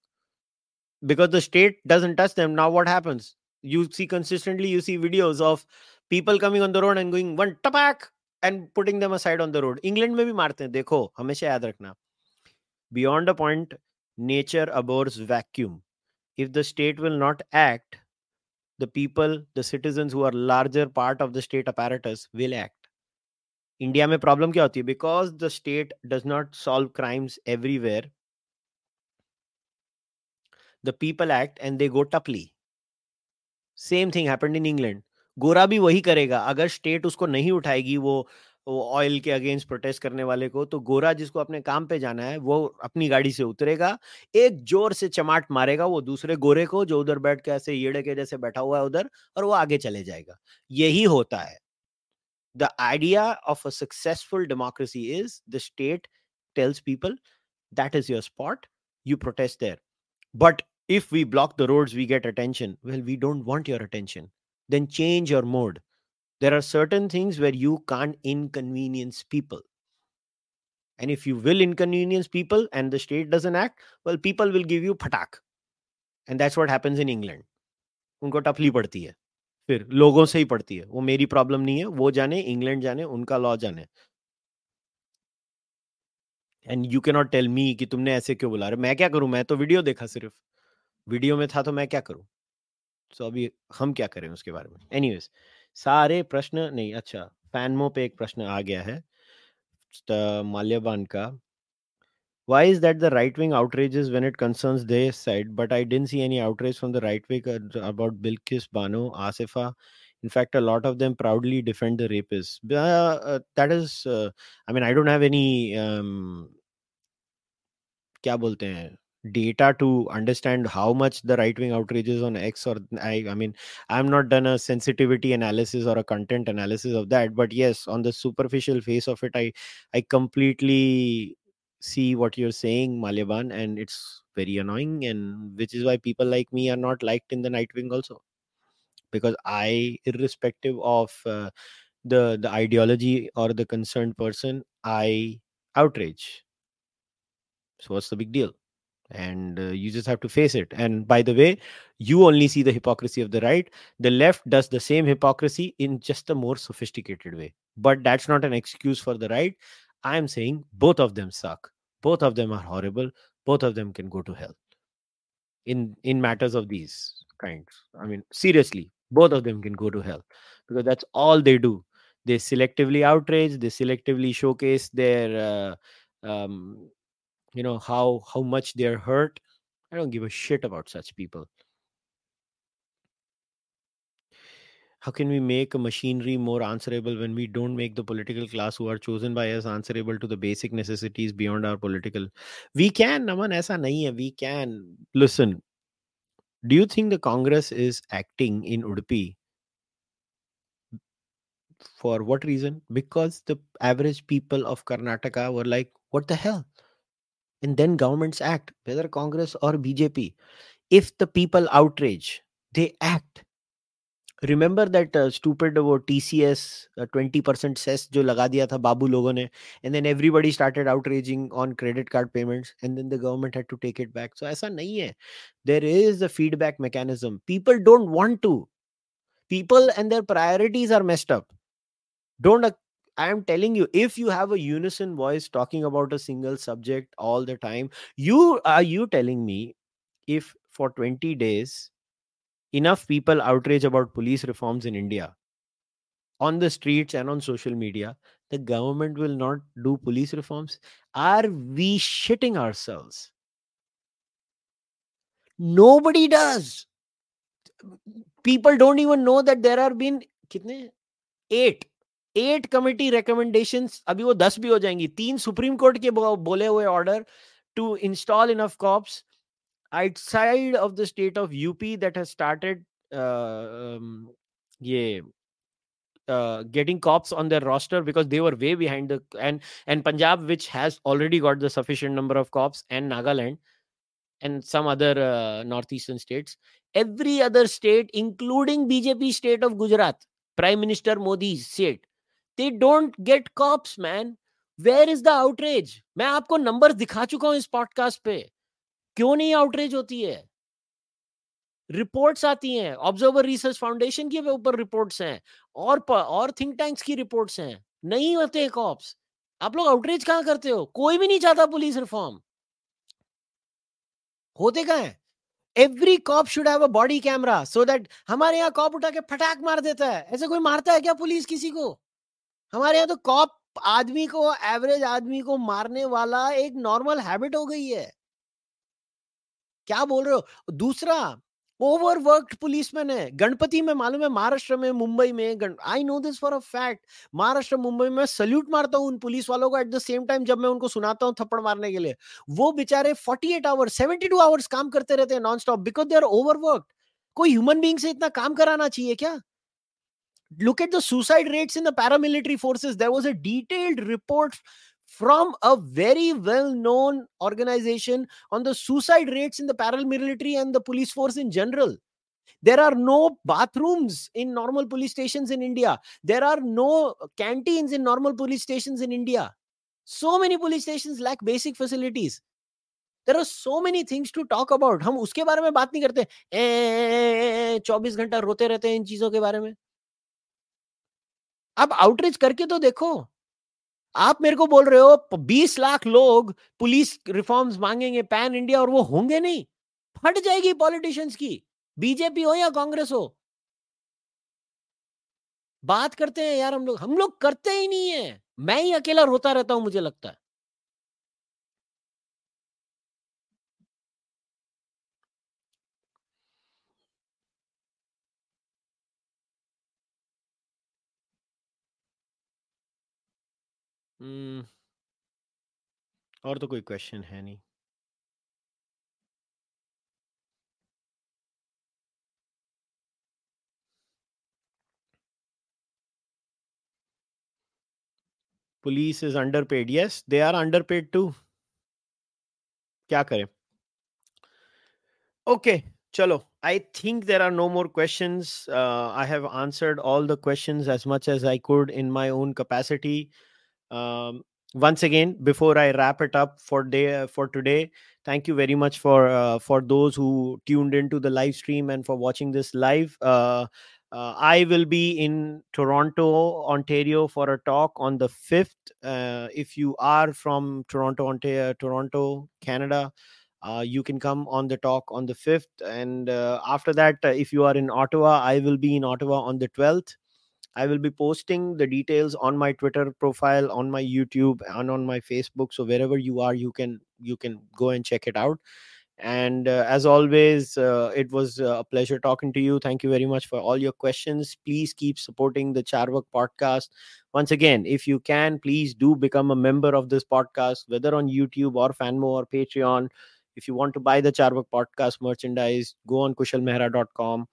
[SPEAKER 1] because the state doesn't touch them. Now, what happens? you see consistently you see videos of people coming on the road and going one tapak and putting them aside on the road. England mein bhi marte hain dekho hamesha yaad rakhna beyond a point nature abhors vacuum. If the state will not act the people the citizens who are larger part of the state apparatus will act. India mein problem kya hoti because the state does not solve crimes everywhere the people act and they go toughly same thing happened in England. गोरा भी वही करेगा, अगर state उसको नहीं उठाएगी वो oil के अगेंस्ट प्रोटेस्ट करने वाले को तो गोरा जिसको अपने काम पे जाना है, वो अपनी गाड़ी से उतरेगा, एक ज़ोर से चमाट मारेगा वो दूसरे गोरे को, जो उधर बैठ के ऐसे येड़े के जैसे बैठा हुआ है उधर, और वो आगे चले जाएगा। यही होता है। The idea of a successful democracy is the state tells people, that is your spot, you protest there. But if we block the roads we get attention well we don't want your attention then change your mode there are certain things where you can't inconvenience people and if you will inconvenience people and the state doesn't act well people will give you patak and that's what happens in england उनको टफली पड़ती है फिर लोगों से ही पड़ती है वो मेरी प्रॉब्लम नहीं है वो जाने इंग्लैंड जाने उनका लॉ जाने and you can not tell me कि तुमने ऐसे क्यों बुला रहे मैं क्या करूं मैं तो वीडियो देखा सिर्फ वीडियो में था तो मैं क्या करूँ सो so, अभी हम क्या करें उसके बारे में एनीवेज सारे प्रश्न नहीं अच्छा फैनमो पे एक प्रश्न आ गया है माल्यवान का why is that the right wing outrages when it concerns their side but i didn't see any outrage from the right wing about bilkis bano asifa in fact a lot of them proudly defend the rapists uh, uh, that is uh, i mean i don't have any um, क्या बोलते हैं data to understand how much the right wing outrages on X or I I mean I'm not done a sensitivity analysis or a content analysis of that but yes on the superficial face of it I I completely see what you're saying Malyaban and it's very annoying and which is why people like me are not liked in the right wing also because I, irrespective of uh, the the ideology or the concerned person, I outrage. So what's the big deal? And uh, you just have to face it. And by the way, you only see the hypocrisy of the right. The left does the same hypocrisy in just a more sophisticated way. But that's not an excuse for the right. I'm saying both of them suck. Both of them are horrible. Both of them can go to hell. In in matters of these kinds. I mean, seriously, both of them can go to hell because that's all they do. They selectively outrage. They selectively showcase their, uh, um, you know, how how much they're hurt. I don't give a shit about such people. how can we make a machinery more answerable when we don't make the political class who are chosen by us answerable to the basic necessities beyond our political? We can naman aisa nahi hai we can. Listen do you think the congress is acting in udupi? For what reason? Because the average people of karnataka were like what the hell and then governments act whether congress or bjp if the people outrage they act remember that stupid वो TCS 20% cess जो लगा दिया था बाबू लोगों ने and then everybody started outraging on credit card payments and then the government had to take it back so ऐसा नहीं है there is a feedback mechanism people don't want to people and their priorities are messed up don't i am telling you if you have a unison voice talking about a single subject all the time you are you telling me if for 20 days enough people outrage about police reforms in India on the streets and on social media, the government will not do police reforms. Are we shitting ourselves? Nobody does. People don't even know that there have been kitne? eight eight committee recommendations अभी वो दस भी हो जाएँगी तीन supreme court के बोले हुए order to install enough cops outside of the state of UP that has uh, um, yeah uh, getting cops on their roster because they were way behind the and and Punjab which has already got the sufficient number of cops and Nagaland and some other uh, northeastern states every other state including BJP state of Gujarat prime minister Modi's state they don't get cops, man. Where is the outrage? मैं आपको number दिखा चुका हूँ इस podcast पे। क्यों नहीं outreach होती है? रिपोर्ट्स आती हैं। ऑब्जर्वर रिसर्च फाउंडेशन के ऊपर रिपोर्ट्स हैं। और और थिंक टैंक्स की रिपोर्ट्स हैं। नहीं होते कॉप्स आप लोग आउटरीच कहाँ करते हो? कोई भी नहीं चाहता पुलिस रिफॉर्म होते कहा है? Every cop should have a body camera so that हमारे यहाँ कॉप उठा के फटाक मार देता है। ऐसे कोई मारता है क्या पुलिस किसी को? हमारे यहाँ तो कॉप आदमी को, एवरेज आदमी को मारने वाला एक नॉर्मल हैबिट हो गई है। क्या बोल रहे हो? दूसरा, ओवरवर्कड पुलिसमैन है। गणपति में मालूम है, महाराष्ट्र में, मुंबई में I know this for a fact Maharashtra, Mumbai में सल्यूट मारता हूँ उन पुलिस वालों को एट द सेम टाइम जब मैं उनको सुनाता हूँ थप्पड़ मारने के लिए। वो बेचारे 48 आवर्स 72 आवर्स काम करते रहते हैं non stop because they are overworked कोई ह्यूमन बींग से इतना काम कराना चाहिए क्या? look at the suicide rates in the paramilitary forces there was a detailed report from a very well known organization on the suicide rates in the paramilitary and the police force in general. There are no bathrooms in normal police stations in India. There are no canteens in normal police stations in India. So many police stations lack basic facilities. There are so many things to talk about. हम उसके बारे में बात नहीं करते चौबीस घंटा रोते रहते हैं इन चीजों के बारे में अब आउटरीच करके तो देखो। आप मेरे को बोल रहे हो 20 लाख लोग पुलिस रिफॉर्म्स मांगेंगे, पैन इंडिया, और वो होंगे नहीं। फट जाएगी पॉलिटिशियंस की। बीजेपी हो या कांग्रेस हो। बात करते हैं यार हम लोग। हम लोग करते ही नहीं है। मैं ही अकेला रोता रहता हूँ, मुझे लगता है। हम्म और तो कोई क्वेश्चन है नहीं police is under paid yes they are under paid to क्या करें okay Chalo, I think there are no more questions. Uh, I have answered all the questions as much as I could in my own capacity. Um, once again, before I wrap it up for day for today, thank you very much for uh, for those who tuned into the live stream and for watching this live. Uh, uh, I will be in Toronto, Ontario, for a talk on the fifth. Uh, if you are from Toronto, Ontario, Toronto, Canada, uh, you can come on the talk on the 5th and uh, after that uh, if you are in ottawa i will be in ottawa on the 12th i will be posting the details on my twitter profile on my youtube and on my facebook so wherever you are you can you can go and check it out and uh, as always uh, it was uh, a pleasure talking to you thank you very much for all your questions please keep supporting the charvak podcast once again if you can please do become a member of this podcast whether on youtube or fanmo or patreon if you want to buy the Charvak podcast merchandise, go on kushalmehra.com.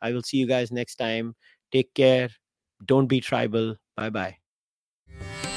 [SPEAKER 1] I will see you guys next time. Take care. Don't be tribal. Bye bye.